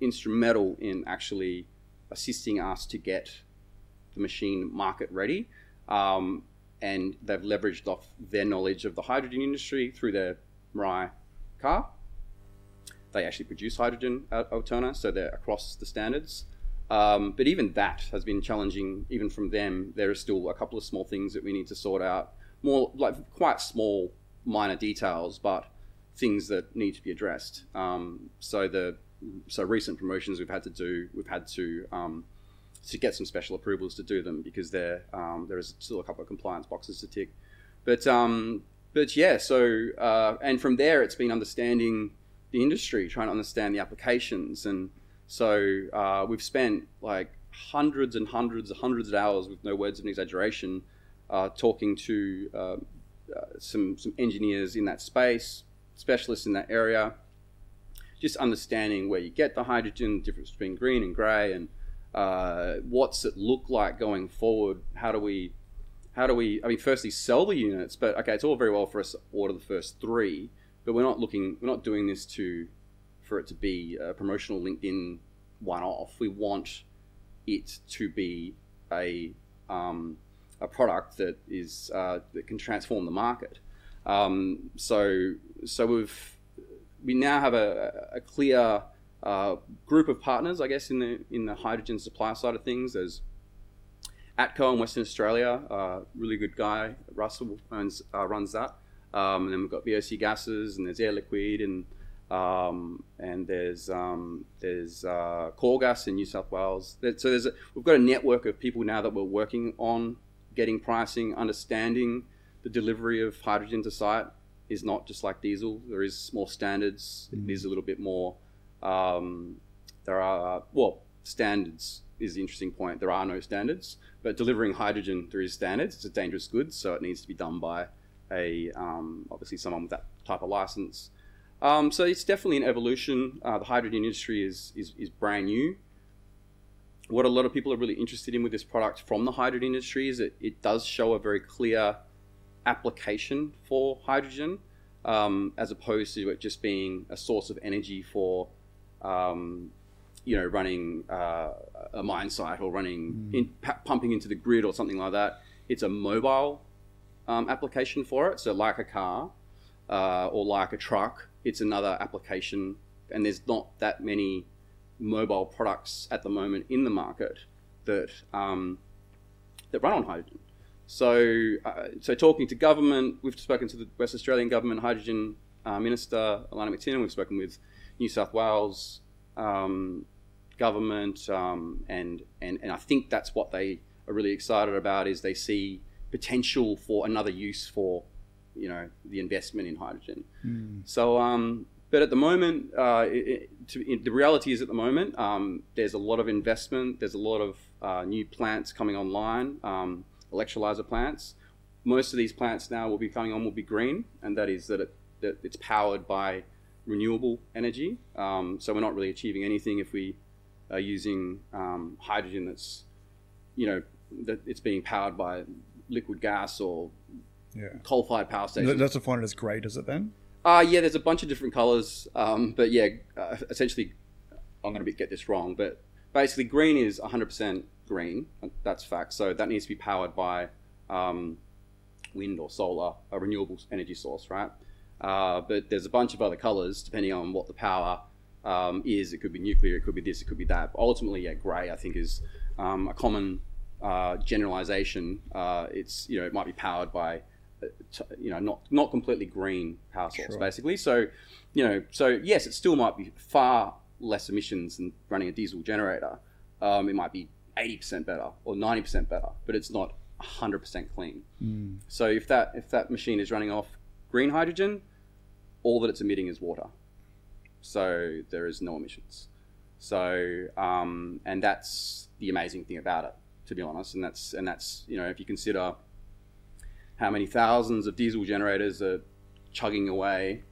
instrumental in actually assisting us to get the machine market ready, um, and they've leveraged off their knowledge of the hydrogen industry through their Mirai car they actually produce hydrogen at Altona, so they're across the standards. Um, but even that has been challenging, even from them. There are still a couple of small things that we need to sort out, more like quite small, minor details, but things that need to be addressed. Um, so the so recent promotions we've had to do, we've had to um, to get some special approvals to do them because there um, there is still a couple of compliance boxes to tick. But um, but yeah, so uh, and from there it's been understanding the industry, trying to understand the applications. And so uh, we've spent like hundreds and hundreds and hundreds of hours, with no words of an exaggeration, uh, talking to uh, some some engineers in that space, specialists in that area, just understanding where you get the hydrogen, the difference between green and grey, and uh, what's it look like going forward. How do we how do we? I mean, firstly, sell the units, but okay, it's all very well for us to order the first three but we're not looking we're not doing this to for it to be a promotional linkedin one off we want it to be a um, a product that is uh, that can transform the market. Um, so so we've we now have a, a clear uh, group of partners, I guess, in the in the hydrogen supply side of things. There's Atco in Western Australia, uh, really good guy. Russell owns, uh, runs that. Um, and then we've got BOC gases, and there's Air Liquide, and um, and there's um, there's uh, Gas in New South Wales. So there's a, we've got a network of people now that we're working on getting pricing, understanding the delivery of hydrogen to site is not just like diesel. There is more standards. Mm. It is a little bit more. Um, there are well standards is the interesting point. There are no standards, but delivering hydrogen there is standards. It's a dangerous good, so it needs to be done by a um, obviously someone with that type of license. Um, so it's definitely an evolution. Uh, the hydrogen industry is, is, is brand new. What a lot of people are really interested in with this product from the hydrogen industry is that it does show a very clear application for hydrogen, um, as opposed to it just being a source of energy for, um, you know, running uh, a mine site or running mm. in, pumping into the grid or something like that. It's a mobile um, application for it. So, like a car uh, or like a truck, it's another application, and there's not that many mobile products at the moment in the market that um, that run on hydrogen. So, uh, so talking to government, we've spoken to the West Australian government hydrogen uh, minister Alannah MacTiernan. We've spoken with New South Wales um, government, um, and and and I think that's what they are really excited about is they see potential for another use for you know the investment in hydrogen. Mm. So, um, but at the moment, uh, it, it, to, it, the reality is at the moment um, there's a lot of investment. There's a lot of uh, new plants coming online, um, electrolyzer plants. Most of these plants now will be coming on will be green, and that is that, it, that it's powered by renewable energy. Um, so we're not really achieving anything if we are using um, hydrogen that's you know that it's being powered by liquid gas or yeah. coal-fired power stations. That's find it as great, does it then? Uh, yeah, there's a bunch of different colors, um, but yeah, uh, essentially, I'm going to get this wrong, but basically, green is 100% green. That's fact. So that needs to be powered by um, wind or solar, a renewable energy source, right? Uh, but there's a bunch of other colors depending on what the power um, is. It could be nuclear, it could be this, it could be that. But ultimately, yeah, grey I think is um, a common uh, generalization. Uh, it's you know it might be powered by uh, you know not not completely green power source sure. basically. So you know so yes, it still might be far less emissions than running a diesel generator. Um, it might be 80% better or 90% better, but it's not 100% clean. Mm. So if that if that machine is running off green hydrogen, all that it's emitting is water. So there is no emissions. So um, and that's the amazing thing about it to be honest. And that's and that's you know if you consider how many thousands of diesel generators are chugging away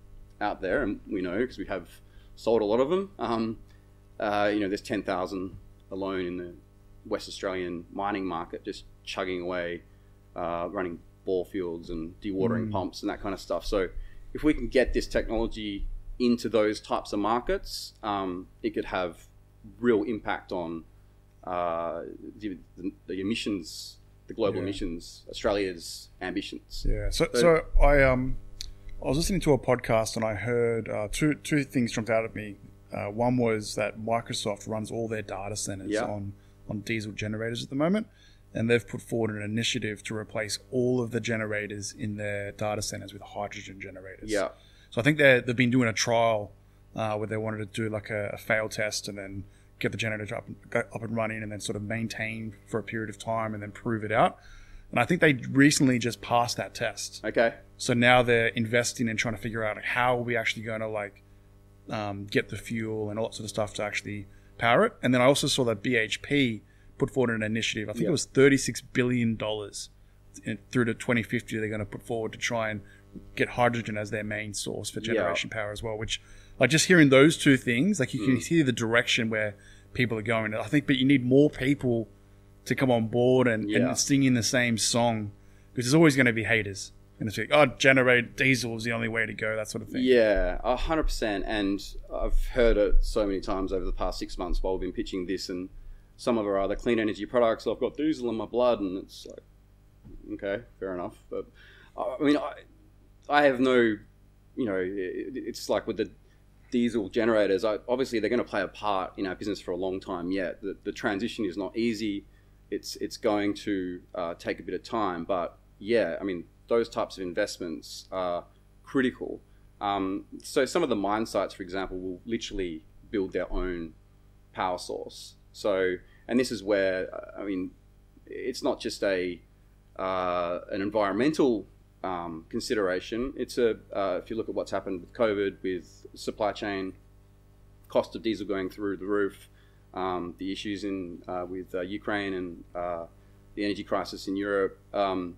out there, and we know because we have sold a lot of them. Um, uh, you know, there's ten thousand alone in the West Australian mining market, just chugging away, uh, running bore fields and dewatering mm. pumps and that kind of stuff. So if we can get this technology into those types of markets, um, it could have real impact on uh, the, the, emissions, the global yeah. emissions, Australia's ambitions. Yeah. So, so, so, I um, I was listening to a podcast and I heard uh, two two things jumped out at me. Uh, one was that Microsoft runs all their data centers yeah. on on diesel generators at the moment, and they've put forward an initiative to replace all of the generators in their data centers with hydrogen generators. Yeah. So I think they they've been doing a trial uh, where they wanted to do like a, a fail test and then get the generator up, up and running and then sort of maintain for a period of time and then prove it out. And I think they recently just passed that test. Okay. So now they're investing and trying to figure out how are we actually going to like um, get the fuel and all that sort of stuff to actually power it. And then I also saw that BHP put forward an initiative. I think yep. it was thirty-six billion dollars through to 2050. They're going to put forward to try and get hydrogen as their main source for generation yep. power as well, which like just hearing those two things, like you can mm. hear the direction where people are going. I think, but you need more people to come on board and, yeah. and sing in the same song because there's always going to be haters. And it's like, oh, generate diesel is the only way to go, that sort of thing. Yeah, hundred percent. And I've heard it so many times over the past six months while we've been pitching this, and some of our other clean energy products. I've got diesel in my blood, and it's like, okay, fair enough. But I mean, I, I have no, you know, it, it's like with the diesel generators. I, obviously, they're going to play a part in our business for a long time yet. The, the transition is not easy. It's it's going to uh, take a bit of time, but yeah, I mean, those types of investments are critical. Um, so some of the mine sites, for example, will literally build their own power source. So, and this is where I mean, it's not just a uh, an environmental um, consideration. It's a uh, if you look at what's happened with COVID, with supply chain, cost of diesel going through the roof, um, the issues in uh, with uh, Ukraine and uh, the energy crisis in Europe. Um,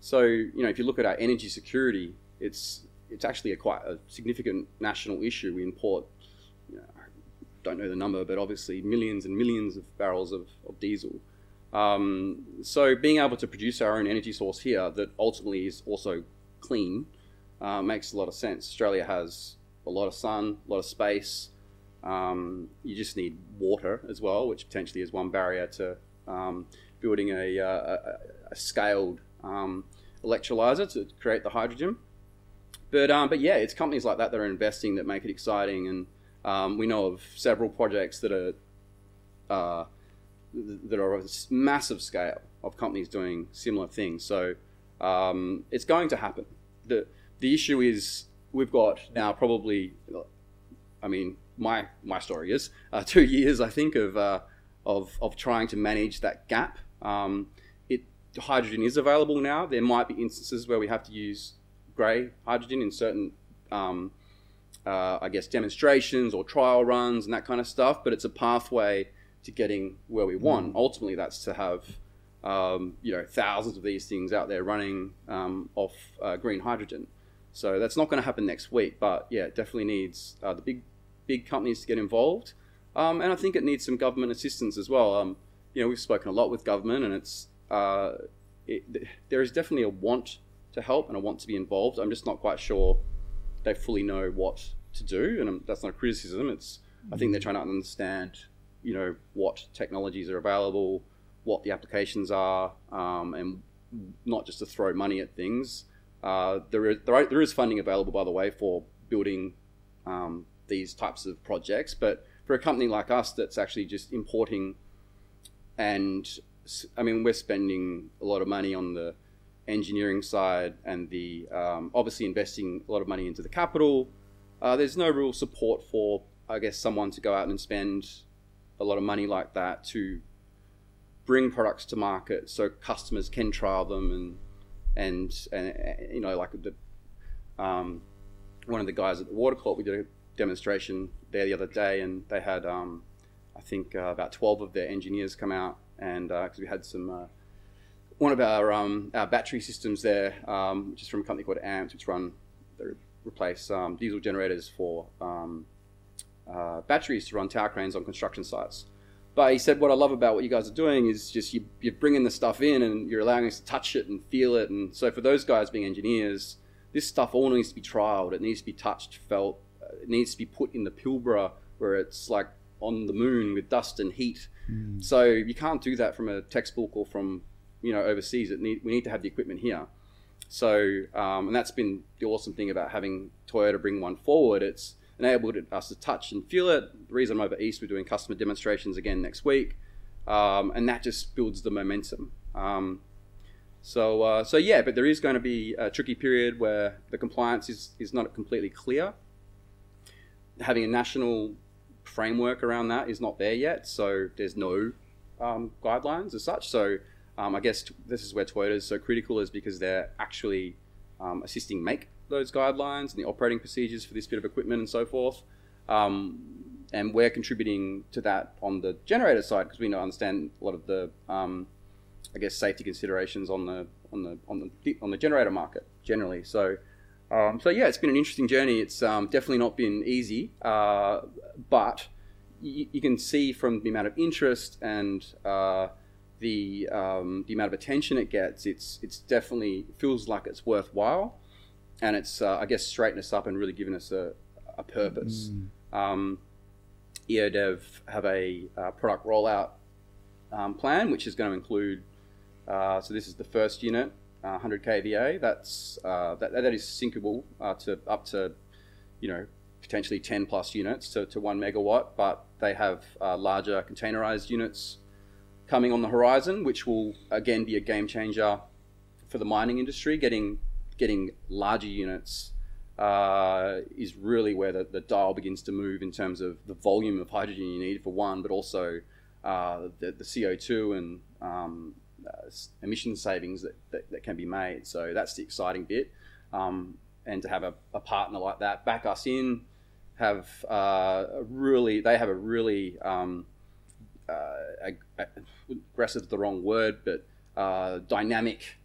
so you know, if you look at our energy security, it's it's actually a quite a significant national issue. We import, you know, I don't know the number, but obviously millions and millions of barrels of, of diesel. Um, so being able to produce our own energy source here that ultimately is also clean uh, makes a lot of sense. Australia has a lot of sun, a lot of space. Um, you just need water as well, which potentially is one barrier to um, building a, uh, a, a scaled um, electrolyzer to create the hydrogen. But um, but yeah, it's companies like that that are investing that make it exciting, and um, we know of several projects that are uh, that are of massive scale of companies doing similar things. So um, it's going to happen. the The issue is we've got now probably, I mean, my my story is uh, *laughs* two years, I think, of uh, of of trying to manage that gap. Um, it hydrogen is available now. There might be instances where we have to use grey hydrogen in certain, um, uh, I guess, demonstrations or trial runs and that kind of stuff. But it's a pathway to getting where we want. Mm. Ultimately, that's to have um, you know thousands of these things out there running um, off uh, green hydrogen. So that's not going to happen next week, but yeah, it definitely needs uh, the big big companies to get involved, um, and I think it needs some government assistance as well. Um, you know, we've spoken a lot with government, and it's uh, it, there is definitely a want to help and a want to be involved. I'm just not quite sure they fully know what to do, and um, that's not a criticism. It's I think they're trying to understand, you know, what technologies are available, what the applications are, um, and not just to throw money at things. Uh, there is there, are, there is funding available, by the way, for building um, these types of projects. But for a company like us, that's actually just importing, and I mean, we're spending a lot of money on the engineering side and the um, obviously investing a lot of money into the capital. Uh, there's no real support for, I guess, someone to go out and spend a lot of money like that to bring products to market so customers can trial them and and and you know like the um, one of the guys at the Water Corp we did a demonstration there the other day and they had um, I think uh, about 12 of their engineers come out and because uh, we had some uh, one of our, um, our battery systems there, um, which is from a company called AMPS, which run they replace um, diesel generators for um, uh, batteries to run tower cranes on construction sites. But he said, what I love about what you guys are doing is just you, you're bringing the stuff in and you're allowing us to touch it and feel it. And so for those guys being engineers, this stuff all needs to be trialed. It needs to be touched, felt. It needs to be put in the Pilbara where it's like on the moon with dust and heat. Mm. So you can't do that from a textbook or from you know overseas. It need, we need to have the equipment here. So um, and that's been the awesome thing about having Toyota bring one forward. It's enabled us to touch and feel it. The reason I'm over east, we're doing customer demonstrations again next week, um, and that just builds the momentum. Um, so, uh, so yeah, but there is going to be a tricky period where the compliance is, is not completely clear. Having a national framework around that is not there yet, so there's no um, guidelines as such. So um, I guess this is where Toyota is so critical, is because they're actually um, assisting make those guidelines and the operating procedures for this bit of equipment and so forth. Um, and we're contributing to that on the generator side because we know understand a lot of the, um, I guess, safety considerations on the on the on the on the generator market generally. So. Um, so yeah, it's been an interesting journey. It's um, definitely not been easy, uh, but you, you, can see from the amount of interest and uh, the um, the amount of attention it gets, it's it's definitely feels like it's worthwhile, and it's uh, I guess straightened us up and really given us a, a purpose. Mm. Um, EODev have a uh, product rollout um, plan, which is going to include. Uh, so this is the first unit, uh, 100 kVA. That's uh, that, that is syncable uh, to up to, you know, potentially 10 plus units to, to one megawatt. But they have uh, larger containerized units coming on the horizon, which will again be a game changer for the mining industry. Getting getting larger units uh, is really where the, the dial begins to move in terms of the volume of hydrogen you need for one, but also uh, the, the CO2 and um, uh, emission savings that, that, that, can be made. So that's the exciting bit. Um, and to have a, a, partner like that back us in, have uh, really, they have a really um, uh, aggressive, is the wrong word, but uh, dynamic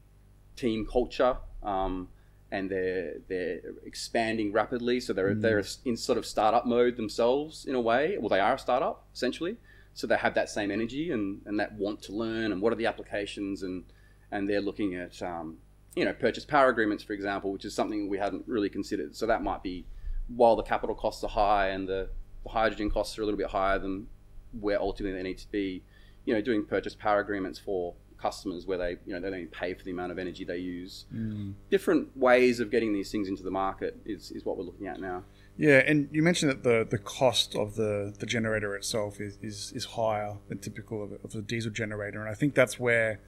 team culture. Um, and they're they're expanding rapidly. So they're mm. they're in sort of startup mode themselves in a way. Well, they are a startup essentially. So they have that same energy and, and that want to learn and what are the applications and and they're looking at um, you know purchase power agreements for example, which is something we hadn't really considered. So that might be while the capital costs are high and the, the hydrogen costs are a little bit higher than where ultimately they need to be. You know, doing purchase power agreements for customers where they you know they don't pay for the amount of energy they use. Mm. Different ways of getting these things into the market is, is what we're looking at now. Yeah, and you mentioned that the, the cost of the, the generator itself is, is, is higher than typical of, of the diesel generator, and I think that's where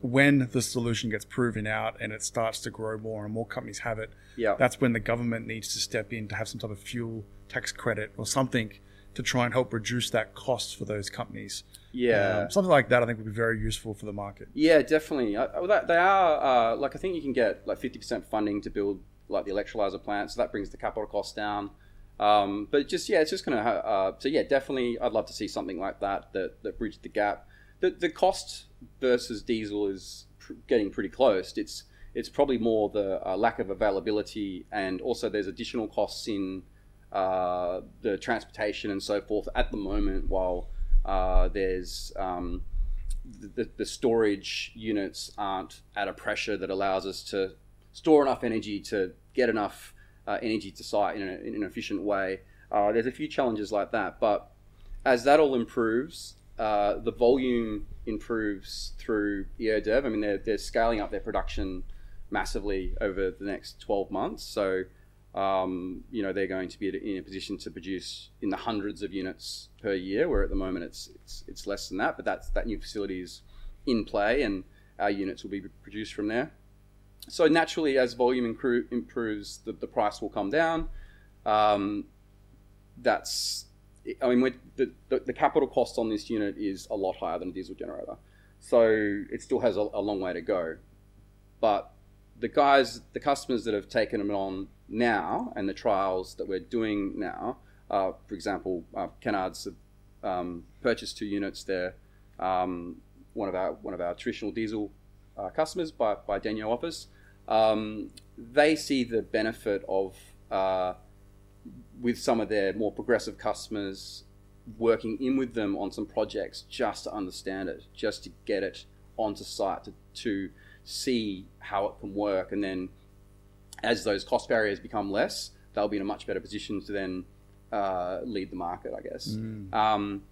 when the solution gets proven out and it starts to grow more and more companies have it, yeah. that's when the government needs to step in to have some type of fuel tax credit or something to try and help reduce that cost for those companies. Yeah, um, something like that I think would be very useful for the market. Yeah, definitely. Uh, they are uh, like I think you can get like fifty percent funding to build like the electrolyzer plant, so that brings the capital cost down. Um, but just yeah, it's just gonna uh, so yeah, definitely I'd love to see something like that that that bridged the gap. The the cost versus diesel is pr- getting pretty close. It's it's probably more the uh, lack of availability and also there's additional costs in uh, the transportation and so forth at the moment while uh, there's um, the, the storage units aren't at a pressure that allows us to store enough energy to get enough uh, energy to site in, a, in, an efficient way. Uh, there's a few challenges like that, but as that all improves, uh, the volume improves through EODev. I mean, they're, they're scaling up their production massively over the next 12 months. So um, you know, they're going to be in a position to produce in the hundreds of units per year, where at the moment it's it's, it's less than that. But that's that new facility is in play, and our units will be produced from there. So naturally, as volume improves, the, the price will come down. Um, that's, I mean, the, the, the capital cost on this unit is a lot higher than a diesel generator, so it still has a, a long way to go. But the guys, the customers that have taken them on now and the trials that we're doing now, uh, for example, uh, Kennards have um, purchased two units there. Um, one of our one of our traditional diesel uh, customers by by Denyo Office, um, they see the benefit of uh, with some of their more progressive customers working in with them on some projects just to understand it, just to get it onto site to, to see how it can work, and then as those cost barriers become less, they'll be in a much better position to then uh, lead the market, I guess. Mm. Um,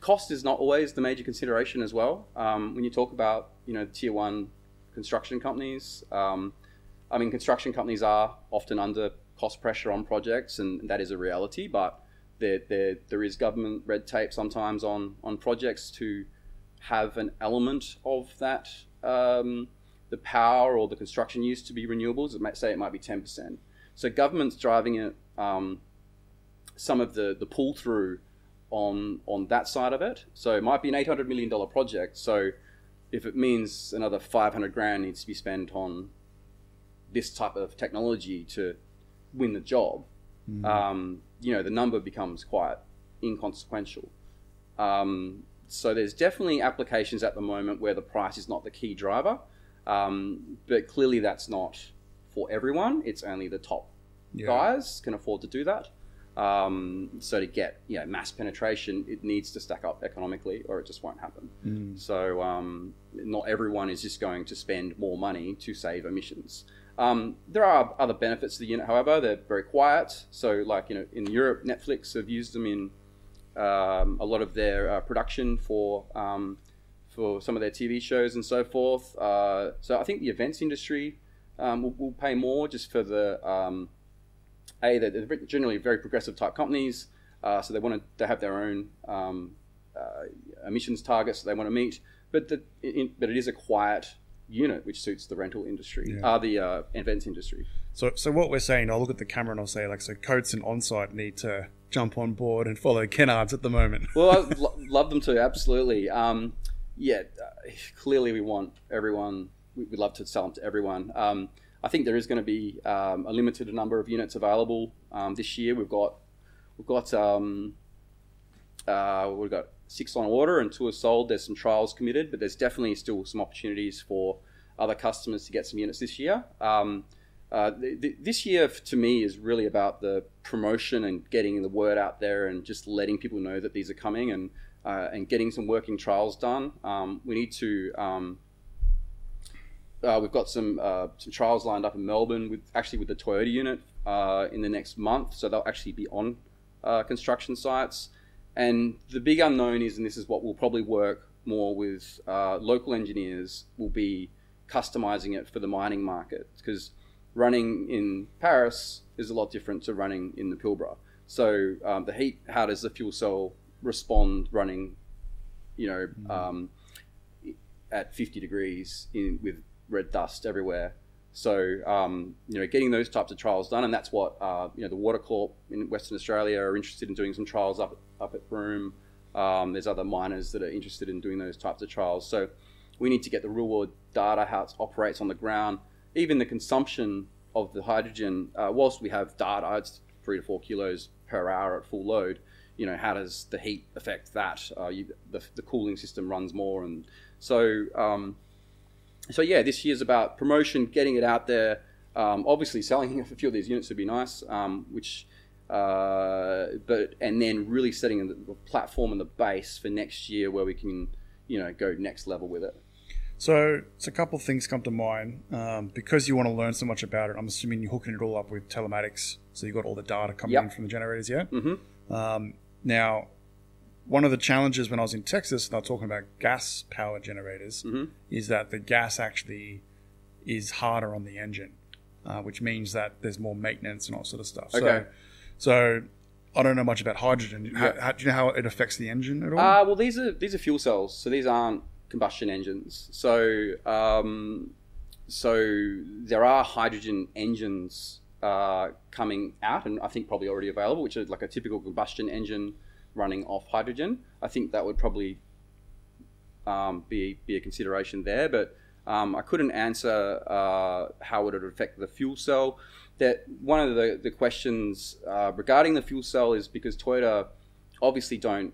cost is not always the major consideration as well. Um, when you talk about you know tier one construction companies, um, I mean construction companies are often under cost pressure on projects, and that is a reality. But there, there, there is government red tape sometimes on on projects to have an element of that um, the power or the construction used to be renewables. It might say it might be 10%. So government's driving it, um, some of the, the pull through on, on that side of it. So it might be an $800 million project. So if it means another 500 grand needs to be spent on this type of technology to win the job, mm. um, you know, the number becomes quite inconsequential. Um, so there's definitely applications at the moment where the price is not the key driver. Um, but clearly, that's not for everyone. It's only the top yeah. guys can afford to do that. Um, so to get you know, mass penetration, it needs to stack up economically, or it just won't happen. Mm. So um, not everyone is just going to spend more money to save emissions. Um, there are other benefits to the unit, however, they're very quiet. So like you know, in Europe, Netflix have used them in um, a lot of their uh, production for um, for some of their TV shows and so forth. Uh, so I think the events industry um, will, will, pay more just for the um, a they're generally very progressive type companies, uh, so they want to they have their own um, uh, emissions targets that they want to meet. But the, in, but it is a quiet unit which suits the rental industry, yeah. uh, the uh, events industry. So, so what we're saying, I'll look at the camera and I'll say, like, so Coates and Onsite need to jump on board and follow Kennards at the moment. well, I'd *laughs* lo- love them to, absolutely. Um, yeah, uh, clearly we want everyone, we'd love to sell them to everyone. Um, I think there is going to be um, a limited number of units available um, this year. We've got, we've got, um, uh, we've got six on order and two are sold. There's some trials committed, but there's definitely still some opportunities for other customers to get some units this year. Um, uh, th- th- this year to me is really about the promotion and getting the word out there and just letting people know that these are coming and uh, and getting some working trials done. Um, we need to. Um, uh, we've got some uh, some trials lined up in Melbourne with actually with the Toyota unit uh, in the next month, so they'll actually be on uh, construction sites. And the big unknown is, and this is what will probably work more with local engineers, will be customizing it for the mining market because running in Paris is a lot different to running in the Pilbara. So um, the heat, how does the fuel cell respond running, you know, mm. um, at 50 degrees in, with red dust everywhere? So um, you know, getting those types of trials done, and that's what uh, you know the Water Corp in Western Australia are interested in doing some trials up up at Broome. Um, there's other miners that are interested in doing those types of trials. So we need to get the real world data, how it operates on the ground, even the consumption of the hydrogen, uh, whilst we have data, it's three to four kilos per hour at full load. You know, how does the heat affect that? Uh, you, the, the, cooling system runs more, and so um, so yeah, this year's about promotion, getting it out there. Um, obviously, selling *laughs* a few of these units would be nice, um, which uh, but and then really setting the platform and the base for next year where we can you know go next level with it. So, it's a couple of things come to mind. Um, because you want to learn so much about it, I'm assuming you're hooking it all up with telematics. So, you've got all the data coming yep. in from the generators, yeah? Mm-hmm. Um, now, one of the challenges when I was in Texas and I was talking about gas power generators mm-hmm. is that the gas actually is harder on the engine, uh, which means that there's more maintenance and all sort of stuff. Okay. So, so I don't know much about hydrogen. How, how, do you know how it affects the engine at all? Uh, well, these are these are fuel cells, so these aren't combustion engines. So, um, so there are hydrogen engines uh, coming out, and I think probably already available, which is like a typical combustion engine running off hydrogen. I think that would probably um, be be a consideration there, but um, I couldn't answer uh, how would it affect the fuel cell. That one of the the questions uh, regarding the fuel cell is because Toyota obviously don't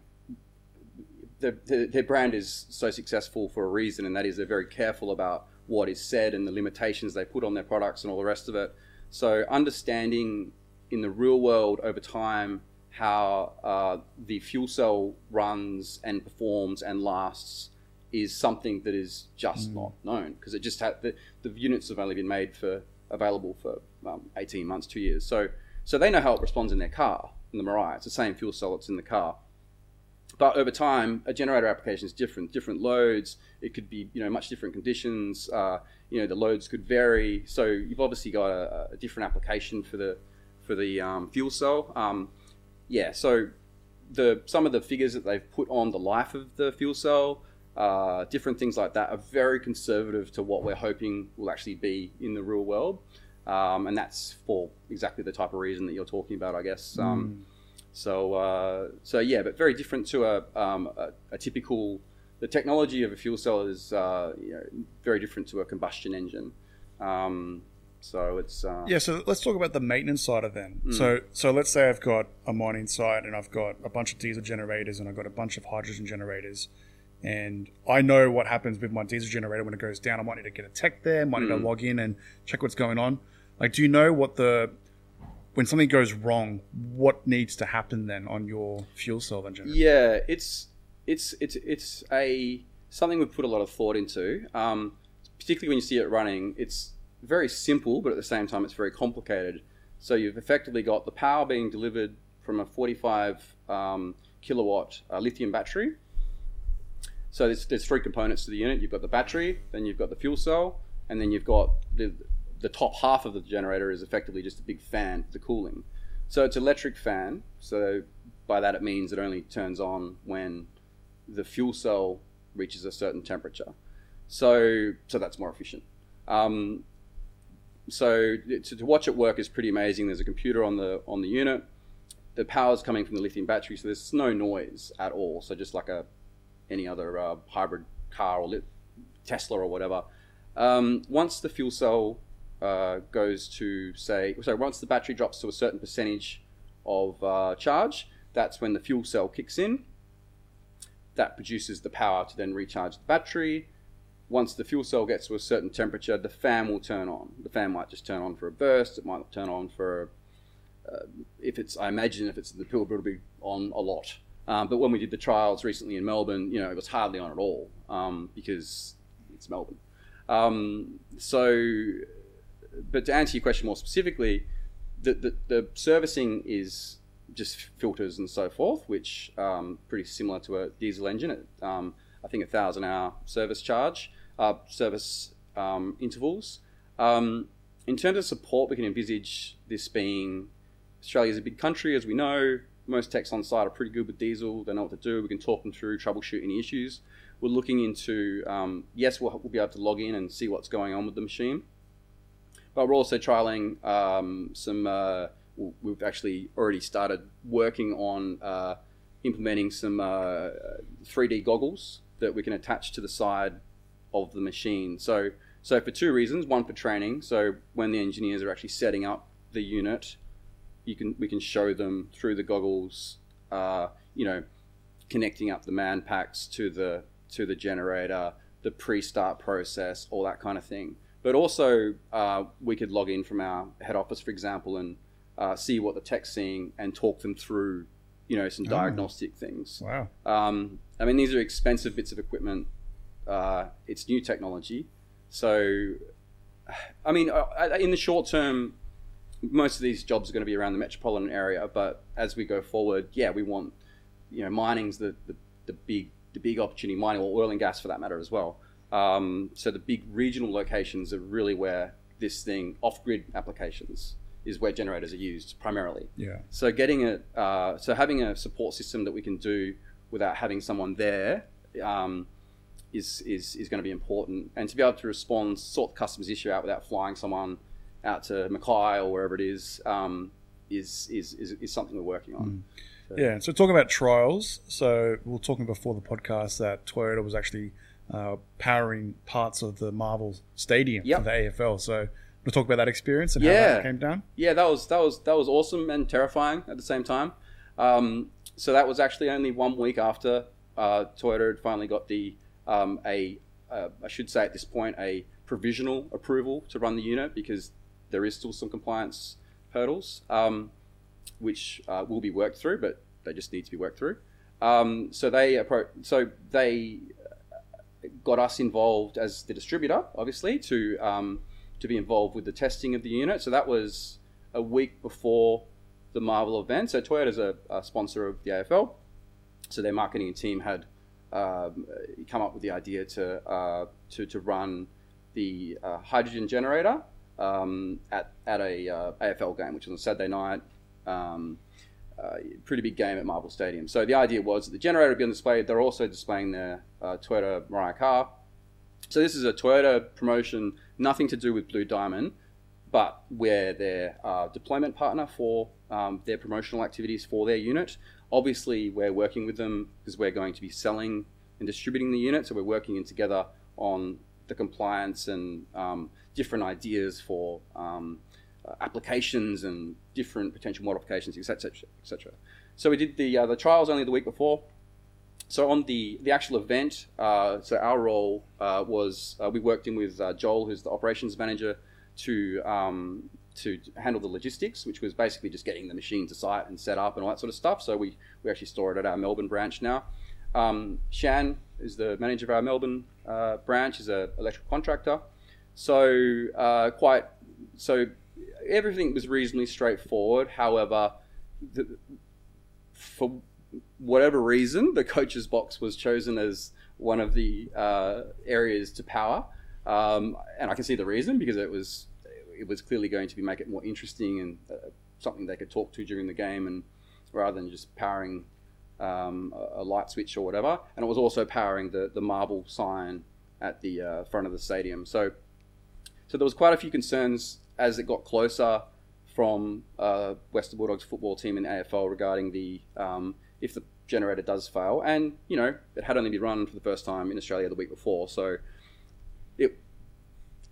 the, their brand is so successful for a reason, and that is they're very careful about what is said and the limitations they put on their products and all the rest of it. So understanding in the real world over time how uh, the fuel cell runs and performs and lasts is something that is just mm. not known because it just had the, the units have only been made for available for um, 18 months, two years. So so they know how it responds in their car in the Mirai. It's the same fuel cell that's in the car. But over time, a generator application is different. Different loads. It could be you know much different conditions. Uh, you know the loads could vary. So you've obviously got a, a different application for the for the um, fuel cell. Um, yeah. So the some of the figures that they've put on the life of the fuel cell, uh, different things like that, are very conservative to what we're hoping will actually be in the real world. Um, and that's for exactly the type of reason that you're talking about, I guess. Mm so, uh, so yeah, but very different to a, um, a, a, typical. The technology of a fuel cell is uh, you know, very different to a combustion engine. Um, so it's uh, yeah. So let's talk about the maintenance side of them. Mm. So so let's say I've got a mining site and I've got a bunch of diesel generators and I've got a bunch of hydrogen generators, and I know what happens with my diesel generator when it goes down. I might need to get a tech there. Might mm. need to mm. log in and check what's going on. Like, do you know what the when something goes wrong, what needs to happen then on your fuel cell engine? Yeah, it's it's it's it's a something we've put a lot of thought into. Um, particularly when you see it running, it's very simple, but at the same time, it's very complicated. So you've effectively got the power being delivered from a 45 um, kilowatt uh, lithium battery. So there's, there's three components to the unit. You've got the battery, then you've got the fuel cell, and then you've got the, the top half of the generator is effectively just a big fan for the cooling. So it's electric fan. So by that it means it only turns on when the fuel cell reaches a certain temperature. So so that's more efficient. Um, so to, to watch it work is pretty amazing. There's a computer on the on the unit. The power is coming from the lithium battery, so there's no noise at all. So just like a any other uh, hybrid car or Tesla or whatever. Um, once the fuel cell uh, goes to say, so once the battery drops to a certain percentage of uh, charge, that's when the fuel cell kicks in. That produces the power to then recharge the battery. Once the fuel cell gets to a certain temperature, the fan will turn on. The fan might just turn on for a burst. It might turn on for, uh, if it's, I imagine if it's the Pilbara, it'll be on a lot. Um, but when we did the trials recently in Melbourne, you know, it was hardly on at all um, because it's Melbourne. Um, so, but to answer your question more specifically, the, the, the servicing is just filters and so forth, which um, pretty similar to a diesel engine. At, um, I think a thousand hour service charge, uh, service um, intervals. Um, in terms of support, we can envisage this being Australia is a big country, as we know. Most techs on site are pretty good with diesel. They know what to do. We can talk them through, troubleshoot any issues. We're looking into um, yes, we'll, we'll, be able to log in and see what's going on with the machine, but we're also trialing um, some. Uh, we've actually already started working on uh, implementing some uh, 3D goggles that we can attach to the side of the machine. So, so for two reasons: one for training. So when the engineers are actually setting up the unit, you can we can show them through the goggles, uh, you know, connecting up the man packs to the to the generator, the pre-start process, all that kind of thing. But also, uh, we could log in from our head office, for example, and uh, see what the tech's seeing and talk them through, you know, some oh. diagnostic things. Wow. Um, I mean, these are expensive bits of equipment. Uh, it's new technology, so I mean, uh, in the short term, most of these jobs are going to be around the metropolitan area. But as we go forward, yeah, we want, you know, mining's the the, the big the big opportunity, mining or oil and gas for that matter as well. Um, so the big regional locations are really where this thing off-grid applications is where generators are used primarily. Yeah. So getting it, uh, so having a support system that we can do without having someone there um, is, is is going to be important, and to be able to respond, sort the customer's issue out without flying someone out to Mackay or wherever it is, um, is, is, is is something we're working on. Mm. So. Yeah. So talking about trials, so we were talking before the podcast that Toyota was actually uh, powering parts of the Marvel Stadium yep. for the AFL. So to talk about that experience and yeah. how that came down? Yeah, that was that was that was awesome and terrifying at the same time. Um, so that was actually only one week after uh, Toyota had finally got the um, a uh, I should say at this point a provisional approval to run the unit because there is still some compliance hurdles um, which uh, will be worked through, but they just need to be worked through. Um, so they so they got us involved as the distributor, obviously, to um, to be involved with the testing of the unit. So that was a week before the Marvel event. So Toyota's a, a sponsor of the AFL. So their marketing team had um, come up with the idea to uh, to, to run the uh, hydrogen generator um, at, at a uh, AFL game, which was on Saturday night. Um, uh, pretty big game at Marvel Stadium. So the idea was that the generator would be on display. They're also displaying their uh, Toyota Mirai car. So this is a Toyota promotion nothing to do with Blue Diamond, but we're their uh, deployment partner for um, their promotional activities for their unit. Obviously, we're working with them because we're going to be selling and distributing the unit, so we're working in together on the compliance and um, different ideas for um, uh, applications and different potential modifications, etc., etc. So we did the uh, the trials only the week before. So on the the actual event, uh, so our role uh, was uh, we worked in with uh, Joel, who's the operations manager, to um, to handle the logistics, which was basically just getting the machine to site and set up and all that sort of stuff. So we we actually store it at our Melbourne branch now. Um, Shan is the manager of our Melbourne uh, branch, is an electrical contractor. So uh, quite so everything was reasonably straightforward. However, the, for whatever reason, the coach's box was chosen as one of the uh, areas to power, um, and I can see the reason because it was it was clearly going to be make it more interesting and uh, something they could talk to during the game, and rather than just powering um, a, light switch or whatever, and it was also powering the the Marvel sign at the uh, front of the stadium. So so there was quite a few concerns as it got closer from uh, Western Bulldogs football team in AFL regarding the um, if the generator does fail, and you know it had only been run for the first time in Australia the week before, so it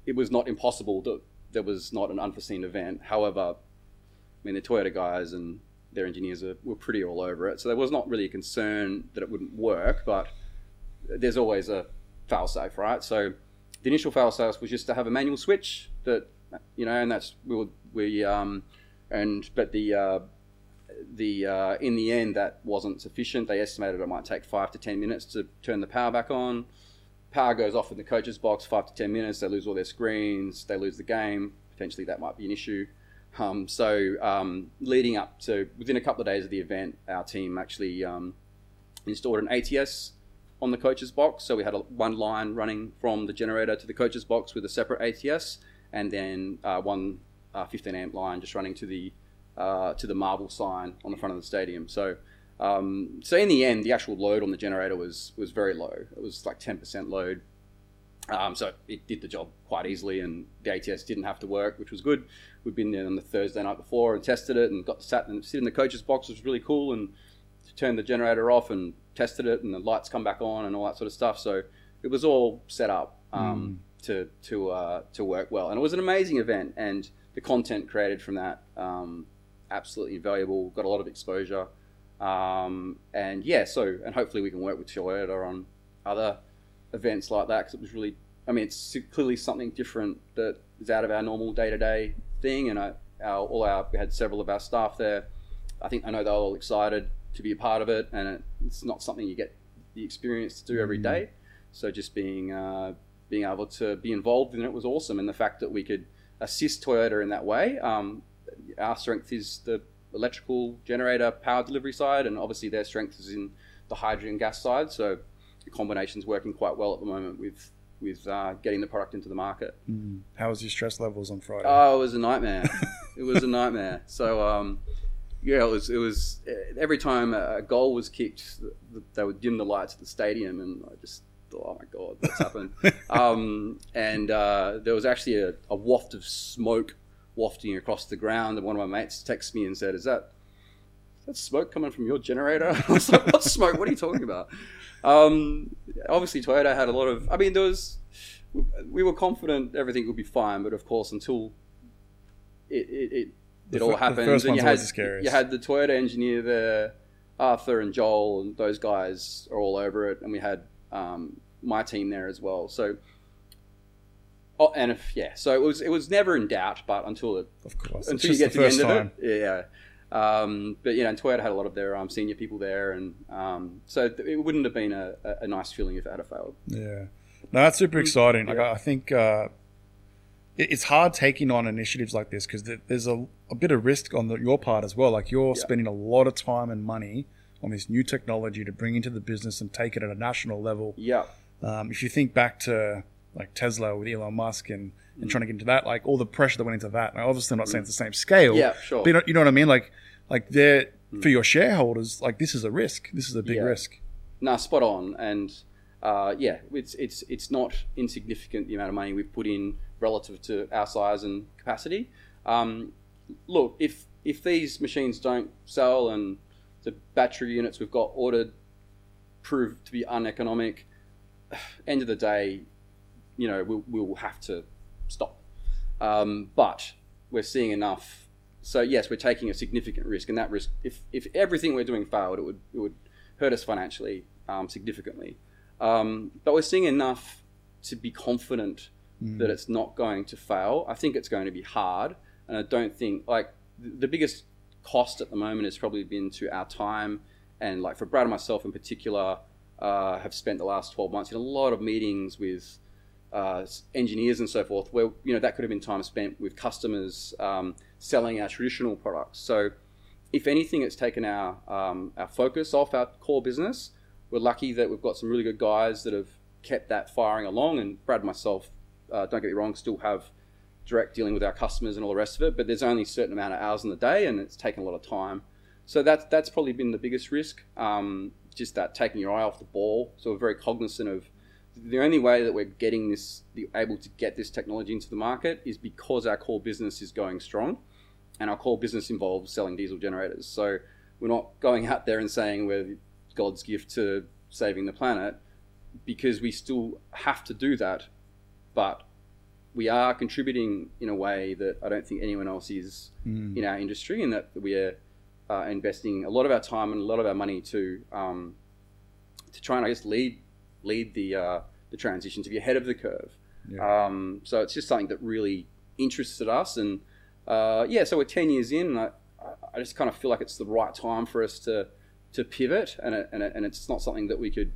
it was not impossible that there was not an unforeseen event. However, I mean the Toyota guys and their engineers are, were pretty all over it, so there was not really a concern that it wouldn't work, but there's always a fail safe, right? So the initial fail safe was just to have a manual switch that you know, and that's we we um, and but the uh, the uh, in the end that wasn't sufficient. They estimated it might take five to ten minutes to turn the power back on. Power goes off in the coach's box five to ten minutes. They lose all their screens. They lose the game. Potentially that might be an issue. Um, so um, leading up to within a couple of days of the event, our team actually um, installed an ATS on the coach's box. So we had a, one line running from the generator to the coach's box with a separate ATS, and then uh, one uh, 15 amp line just running to the uh, to the Marvel sign on the front of the stadium. So. Um, so in the end, the actual load on the generator was was very low. It was like 10% load, um, so it did the job quite easily, and the ATS didn't have to work, which was good. We'd been there on the Thursday night before and tested it, and got to sat and sit in the coach's box, which was really cool, and turned the generator off and tested it, and the lights come back on and all that sort of stuff. So it was all set up um, mm. to to uh, to work well, and it was an amazing event, and the content created from that um, absolutely invaluable. Got a lot of exposure, um, and yeah, so and hopefully we can work with Toyota on other events like that because it was really. I mean, it's clearly something different that is out of our normal day to day thing, and I, our, all our we had several of our staff there. I think I know they're all excited to be a part of it, and it, it's not something you get the experience to do every mm. So just being uh, being able to be involved in it was awesome, and the fact that we could assist Toyota in that way. Um, our strength is the electrical generator power delivery side, and obviously their strength is in the hydrogen gas side. So the combination is working quite well at the moment with with uh, getting the product into the market. Mm. How was your stress levels on Friday? Oh, it was a nightmare. *laughs* it was a nightmare. So um, yeah, it was. It was every time a goal was kicked, they would dim the lights at the stadium, and I just thought, "Oh my god, what's happened?" *laughs* um, and uh, there was actually a, a, waft of smoke wafting across the ground, and one of my mates texted me and said, "Is that that smoke coming from your generator?" *laughs* I was like, "What smoke? What are you talking about?" Um, obviously, Toyota had a lot of. I mean, there was. We were confident everything would be fine, but of course, until it, it, it it all happened. and you had you had the Toyota engineer there, Arthur and Joel, and those guys are all over it. And we had um, my team there as well. So, oh, and if yeah, so it was it was never in doubt. But until it, of course, until you get the to the end time. of it, yeah. Um, but you know, Toyota had a lot of their um, senior people there, and um, so it wouldn't have been a, a, nice feeling if it had failed. Yeah, no, that's super mm, exciting. Like I think. Uh, it's hard taking on initiatives like this because there's a, a, bit of risk on the, your part as well. Like you're yeah. spending a lot of time and money on this new technology to bring into the business and take it at a national level. Yeah. Um, if you think back to like Tesla with Elon Musk and, and mm. trying to get into that, like all the pressure that went into that. Now, obviously, I'm not saying it's the same scale. Yeah, sure. But you know, you know what I mean? Like, like they're mm. for your shareholders. Like this is a risk. This is a big yeah. risk. Nah, spot on. And uh, yeah, it's it's it's not insignificant the amount of money we've put in relative to our size and capacity. Um, look, if if these machines don't sell and the battery units we've got ordered prove to be uneconomic, *sighs* end of the day, you know, we'll, we'll have to stop. Um, but we're seeing enough. So yes, we're taking a significant risk, and that risk, if, if everything we're doing failed, it would it would hurt us financially um, significantly. Um, but we're seeing enough to be confident mm. that it's not going to fail. I think it's going to be hard, and I don't think like the biggest cost at the moment has probably been to our time, and like for Brad and myself in particular, uh, have spent the last twelve months in a lot of meetings with. Uh, engineers and so forth, where you know that could have been time spent with customers um, selling our traditional products. So if anything, it's taken our um, our focus off our core business. We're lucky that we've got some really good guys that have kept that firing along. And Brad and myself, uh, don't get me wrong, still have direct dealing with our customers and all the rest of it. But there's only a certain amount of hours in the day, and it's taken a lot of time. So that's that's probably been the biggest risk. Um, just that taking your eye off the ball. So we're very cognizant of the only way that we're getting this, able to get this technology into the market is because our core business is going strong, and our core business involves selling diesel generators. So we're not going out there and saying we're God's gift to saving the planet, because we still have to do that, but we are contributing in a way that I don't think anyone else is Mm. in our industry, and that we are uh, investing a lot of our time and a lot of our money to um, to try and I guess lead lead the uh, the transition to be ahead of the curve. Yeah. Um, so it's just something that really interested us, and uh, yeah, so we're ten years in, and I, I just kind of feel like it's the right time for us to to pivot, and it, and, it, and it's not something that we could,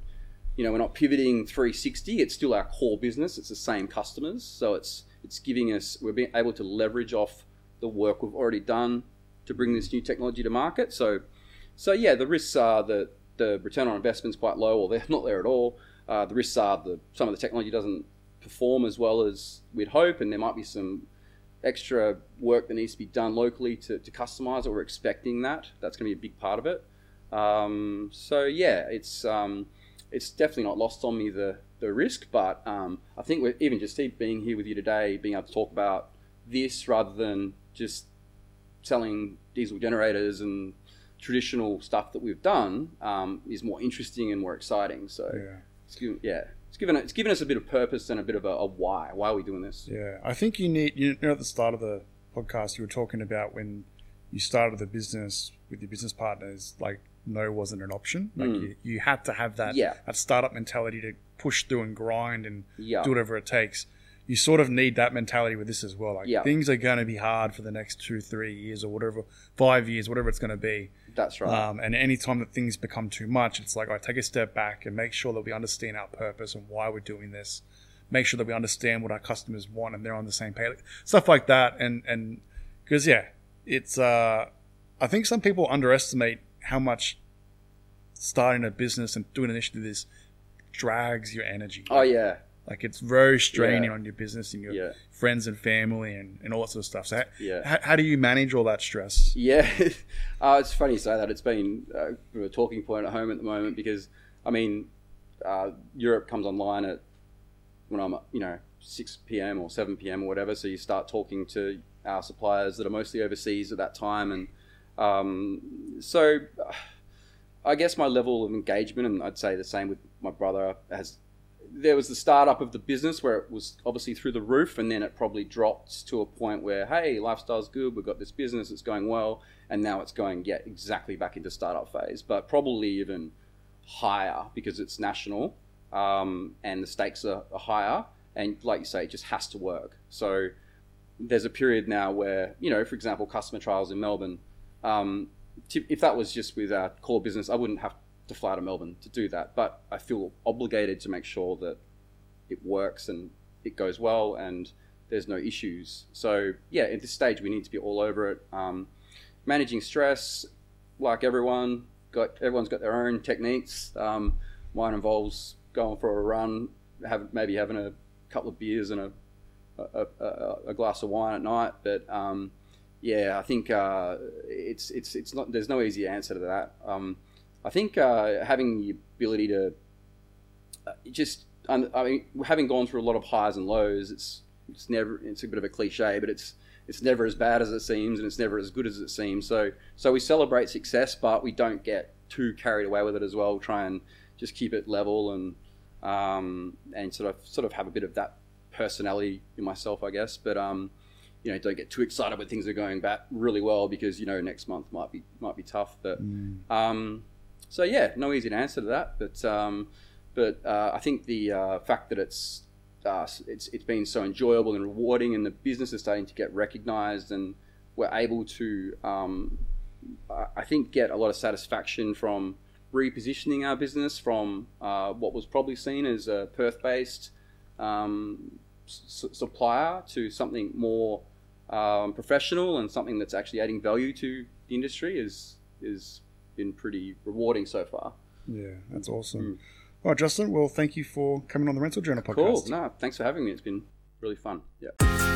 you know, we're not pivoting 360. It's still our core business. It's the same customers, so it's it's giving us we're being able to leverage off the work we've already done to bring this new technology to market. So, so yeah, the risks are that the return on investment is quite low, or they're *laughs* not there at all. Uh, the risks are that some of the technology doesn't perform as well as we'd hope, and there might be some extra work that needs to be done locally to, to customize it. We're expecting that. That's going to be a big part of it. Um, so yeah, it's um, it's definitely not lost on me the the risk, but um, I think even just being here with you today, being able to talk about this rather than just selling diesel generators and traditional stuff that we've done um, is more interesting and more exciting. So yeah. It's given, yeah, it's given it's given us a bit of purpose and a bit of a, a why. Why are we doing this? Yeah, I think you need. You know, at the start of the podcast, you were talking about when you started the business with your business partners, like no wasn't an option. Like Mm. you, you had to have that Yeah. that startup mentality to push through and grind and Yeah, do whatever it takes. You sort of need that mentality with this as well. Like Yeah. things are going to be hard for the next two, three years or whatever, five years, whatever it's going to be. That's right. Um, and anytime that things become too much, it's like I take a step back and make sure that we understand our purpose and why we're doing this. Make sure that we understand what our customers want and they're on the same page, stuff like that. And and because yeah, it's uh, I think some people underestimate how much starting a business and doing an initiative is drags your energy. oh yeah, Like it's very straining Yeah. on your business and your yeah, friends and family and, and all that sort of stuff. So yeah. how, how do you manage all that stress? Yeah, *laughs* uh, it's funny you say that. It's been uh, a talking point at home at the moment because, I mean, uh, Europe comes online at when I'm, you know, 6 p.m. or 7 p.m. or whatever. So you start talking to our suppliers that are mostly overseas at that time, and um, so uh, I guess my level of engagement, and I'd say the same with my brother, has there was the startup of the business where it was obviously through the roof, and then it probably dropped to a point where, hey, lifestyle's good, we've got this business, it's going well, and now it's going, yeah, exactly back into startup phase, but probably even higher because it's national um, and the stakes are, are higher, and like you say, it just has to work. So there's a period now where, you know, for example, customer trials in Melbourne, um, if that was just with our core business, I wouldn't have to fly to Melbourne to do that. But I feel obligated to make sure that it works and it goes well and there's no issues. So yeah, at this stage we need to be all over it. Um, managing stress, like everyone, got everyone's got their own techniques. Um, mine involves going for a run, have maybe having a couple of beers and a a, a, a glass of wine at night. But um, yeah, I think uh, it's it's it's not. There's no easy answer to that. Um, I think uh, having the ability to uh, just, um, I mean, having gone through a lot of highs and lows, it's it's never. It's a bit of a cliche, but it's it's never as bad as it seems, and it's never as good as it seems. So so we celebrate success, but we don't get too carried away with it as well. Try and just keep it level and um, and sort of sort of have a bit of that personality in myself, I guess. But um, you know, don't get too excited when things are going back really well because you know next month might be might be tough. But Mm. um, so yeah, no easy answer to that. But um, but uh, I think the uh, fact that it's uh, it's it's been so enjoyable and rewarding, and the business is starting to get recognised, and we're able to um, I- think get a lot of satisfaction from repositioning our business from uh, what was probably seen as a Perth-based um, supplier to something more um, professional and something that's actually adding value to the industry is is been pretty rewarding so far. Yeah, that's awesome. Mm. All right, Justin. Well, thank you for coming on the Rental Journal podcast. Cool. No, thanks for having me. It's been really fun. Yeah.